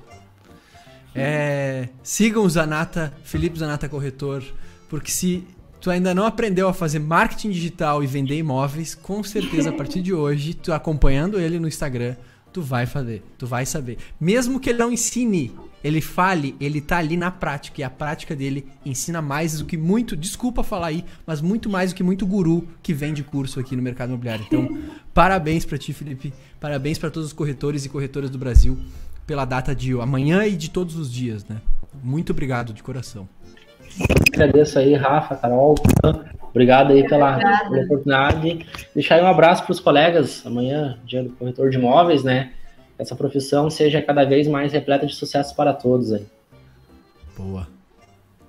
É, sigam o Zanata, Felipe Zanata Corretor, porque se tu ainda não aprendeu a fazer marketing digital e vender imóveis, com certeza a partir de hoje, tu acompanhando ele no Instagram, tu vai fazer, tu vai saber. Mesmo que ele não ensine, ele fale, ele tá ali na prática e a prática dele ensina mais do que muito, desculpa falar aí, mas muito mais do que muito guru que vende curso aqui no mercado imobiliário. Então, [laughs] parabéns para ti, Felipe. Parabéns para todos os corretores e corretoras do Brasil pela data de amanhã e de todos os dias, né? Muito obrigado de coração. Agradeço aí, Rafa, Carol. Obrigado aí pela, pela oportunidade. Deixar aí um abraço para os colegas. Amanhã, dia do corretor de imóveis, né? Essa profissão seja cada vez mais repleta de sucesso para todos aí. Boa.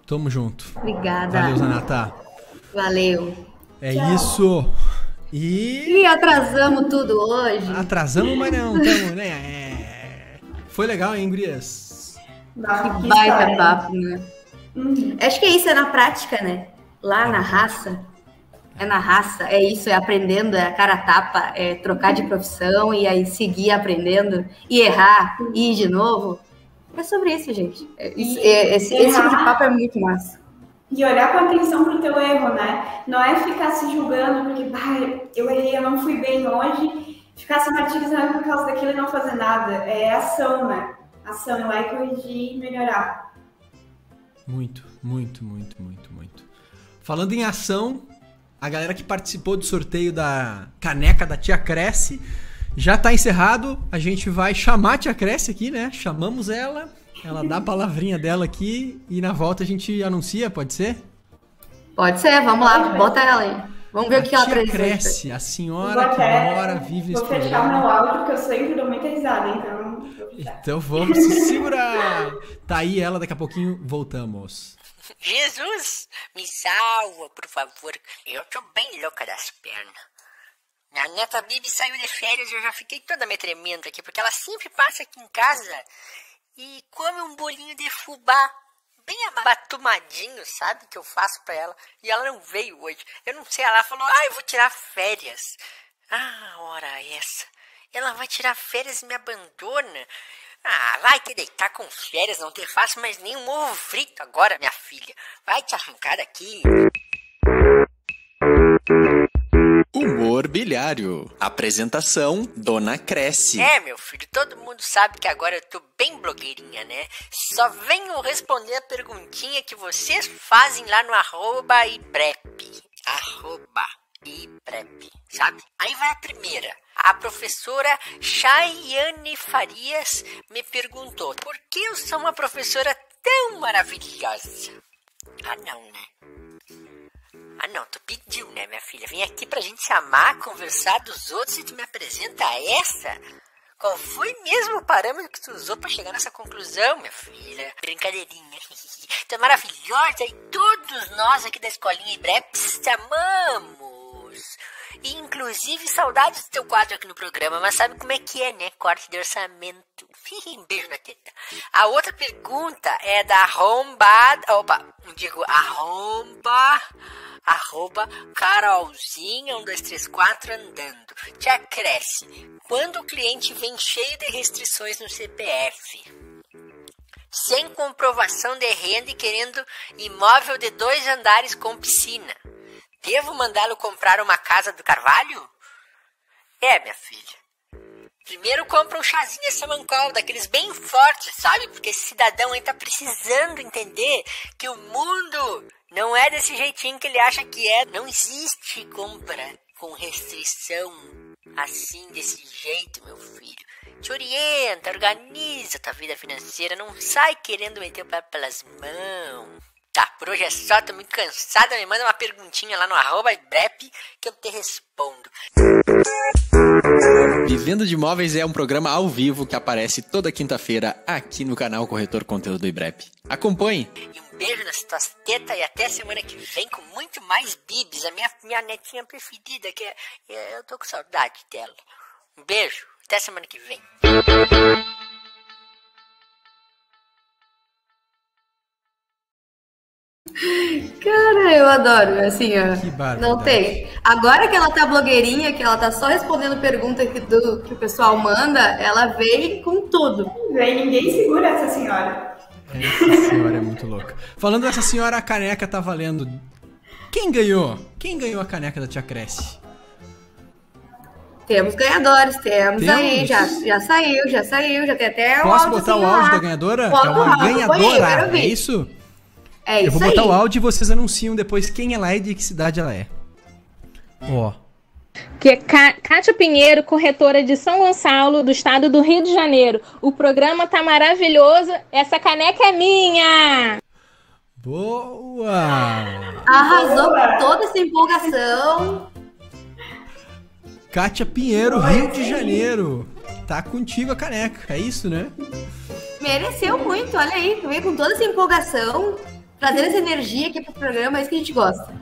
Tamo junto. Obrigada. Valeu, Zanata. Valeu. É Tchau. isso. E... e atrasamos tudo hoje. Atrasamos, mas não, tamo, né? É... Foi legal, hein, Gurias? Que baita papo, né? Uhum. Acho que é isso, é na prática, né? Lá na raça. É na raça, é isso, é aprendendo, é a cara tapa, é trocar de profissão e aí seguir aprendendo e errar e ir de novo. É sobre isso, gente. É, isso, é, esse, esse tipo de papo é muito massa. E olhar com atenção pro teu erro, né? Não é ficar se julgando porque, bah, eu errei, eu não fui bem hoje, ficar se martirizando por causa daquilo e não fazer nada. É ação, né? Ação, ir lá e corrigir e melhorar. Muito, muito, muito, muito, muito. Falando em ação, a galera que participou do sorteio da caneca da Tia Cresce já tá encerrado. A gente vai chamar a Tia Cresce aqui, né? Chamamos ela, ela dá a palavrinha dela aqui e na volta a gente anuncia, pode ser? Pode ser, vamos lá, bota ela aí. Vamos ver a o que ela traz. cresce, a senhora que mora, vive nesse programa. Vou fechar meu áudio, porque eu sempre dou muita risada, então... Então vamos se [laughs] segurar. Tá aí ela, daqui a pouquinho voltamos. Jesus, me salva, por favor. Eu tô bem louca das pernas. A neta Bibi saiu de férias e eu já fiquei toda me tremendo aqui, porque ela sempre passa aqui em casa e come um bolinho de fubá bem abatumadinho, sabe? Que eu faço pra ela. E ela não veio hoje. Eu não sei, ela falou, ah, eu vou tirar férias. Ah, hora essa. Ela vai tirar férias e me abandona. Ah, vai te deitar com férias, não te faço mais nenhum ovo frito agora, minha filha. Vai te arrancar daqui. Humor bilhário. Apresentação: Dona Cresce. É, meu filho, todo mundo sabe que agora eu tô bem blogueirinha, né? Só venho responder a perguntinha que vocês fazem lá no arroba e prep. Arroba e prep, sabe? Aí vai a primeira. A professora Chayane Farias me perguntou por que eu sou uma professora tão maravilhosa. Ah, não, né? Ah, não, tu pediu, né, minha filha? Vem aqui pra gente se amar, conversar dos outros e tu me apresenta essa? Qual foi mesmo o parâmetro que tu usou para chegar nessa conclusão, minha filha? Brincadeirinha. [laughs] tu é maravilhosa e todos nós aqui da escolinha Ibreps te amamos. E, inclusive, saudades do teu quadro aqui no programa, mas sabe como é que é, né? Corte de orçamento. [laughs] Beijo na teta. A outra pergunta é da arrombada. Opa, digo arromba. Arroba Carolzinha 1234 andando. Te acresce. Quando o cliente vem cheio de restrições no CPF, sem comprovação de renda e querendo imóvel de dois andares com piscina Devo mandá-lo comprar uma casa do Carvalho? É, minha filha. Primeiro compra um chazinho samancol, daqueles bem fortes, sabe? Porque esse cidadão aí tá precisando entender que o mundo não é desse jeitinho que ele acha que é. Não existe compra com restrição assim, desse jeito, meu filho. Te orienta, organiza tua vida financeira, não sai querendo meter o pé pelas mãos. Tá, por hoje é só, tô muito cansada. Me manda uma perguntinha lá no arroba Ibrep que eu te respondo. Vivendo de Imóveis é um programa ao vivo que aparece toda quinta-feira aqui no canal Corretor Conteúdo do Ibrep. Acompanhe! E um beijo nas tuas tetas e até semana que vem com muito mais bibs. A minha, minha netinha preferida, que é, eu tô com saudade dela. Um beijo, até semana que vem. Cara, eu adoro, assim, ó. Não tem. Agora que ela tá blogueirinha, que ela tá só respondendo pergunta que, do, que o pessoal manda, ela vem com tudo. Vem, ninguém segura essa senhora. Essa senhora é muito louca. Falando dessa senhora, a caneca tá valendo quem ganhou? Quem ganhou a caneca da Tia Cresce? Temos ganhadores, temos, Temos? aí, já, já saiu, já saiu, já tem até Posso áudio botar o assim áudio lá. da ganhadora? Bota é uma ganhadora, é isso? É isso Eu vou botar aí. o áudio e vocês anunciam depois quem ela é e de que cidade ela é. Ó. que é Cá- Kátia Pinheiro, corretora de São Gonçalo, do estado do Rio de Janeiro. O programa tá maravilhoso, essa caneca é minha! Boa! Arrasou com toda essa empolgação. Kátia Pinheiro, Rio de Janeiro. Tá contigo a caneca, é isso, né? Mereceu muito, olha aí, veio com toda essa empolgação, trazendo essa energia aqui pro programa, é isso que a gente gosta.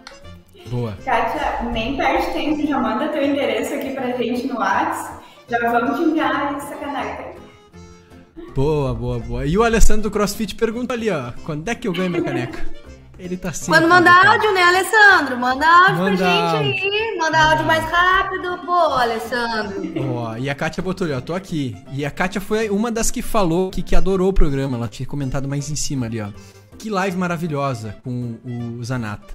Boa. Kátia, nem perde tempo, já manda teu endereço aqui pra gente no WhatsApp. Já vamos te enviar essa caneca. Boa, boa, boa. E o Alessandro do CrossFit pergunta ali, ó. Quando é que eu ganho minha caneca? Ele tá sempre. Quando mandar áudio, né, Alessandro? Manda áudio Manda pra gente aí, manda áudio mais rápido, pô, Alessandro. Ó, e a Kátia botou ali, ó, tô aqui. E a Kátia foi uma das que falou que, que adorou o programa. Ela tinha comentado mais em cima ali, ó. Que live maravilhosa com o Zanata.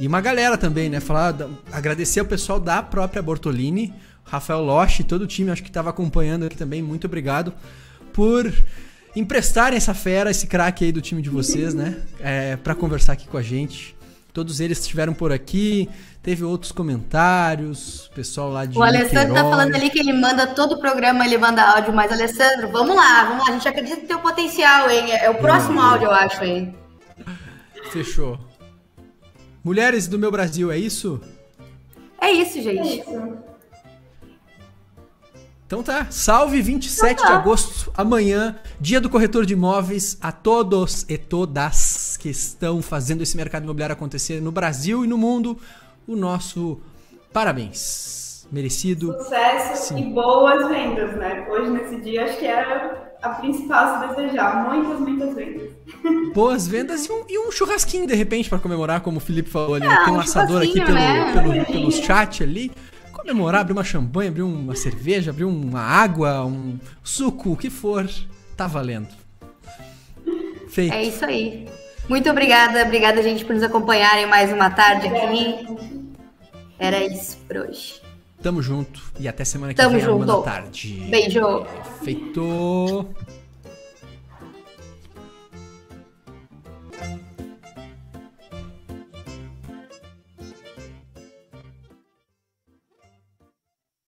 E uma galera também, né? Falar, agradecer ao pessoal da própria Bortolini, Rafael Loche, todo o time, acho que tava acompanhando aqui também. Muito obrigado por emprestarem essa fera, esse craque aí do time de vocês, né? É, para conversar aqui com a gente. Todos eles estiveram por aqui. Teve outros comentários, pessoal lá de O Alessandro tá Niterói. falando ali que ele manda todo o programa, ele manda áudio, mas Alessandro, vamos lá, vamos lá, a gente acredita no teu potencial, hein? É o próximo áudio, eu acho, hein? Fechou. Mulheres do meu Brasil, é isso? É isso, É gente. isso. Então tá. Salve 27 Então de tá. agosto, amanhã, dia do corretor de imóveis, a todos e todas que estão fazendo esse mercado imobiliário acontecer no Brasil e no mundo. O nosso parabéns. Merecido. Sucesso Sim. e boas vendas, né? Hoje, nesse dia, acho que era a principal a se desejar. Muitas, muitas vendas. [laughs] Boas vendas e um, e um churrasquinho, de repente, pra comemorar, como o Felipe falou ali. né? Ah, Tem um um assador aqui pelo, churrasquinho, pelo, né? pelo chat ali. Comemorar, abrir uma champanhe, abrir uma cerveja, abrir uma água, um suco, o que for. Tá valendo. Feito. É isso aí. Muito obrigada, obrigada, gente, por nos acompanharem mais uma tarde aqui. Era isso por hoje. Tamo junto e até semana que Tamo vem, uma junto. da tarde. Beijo. Feito.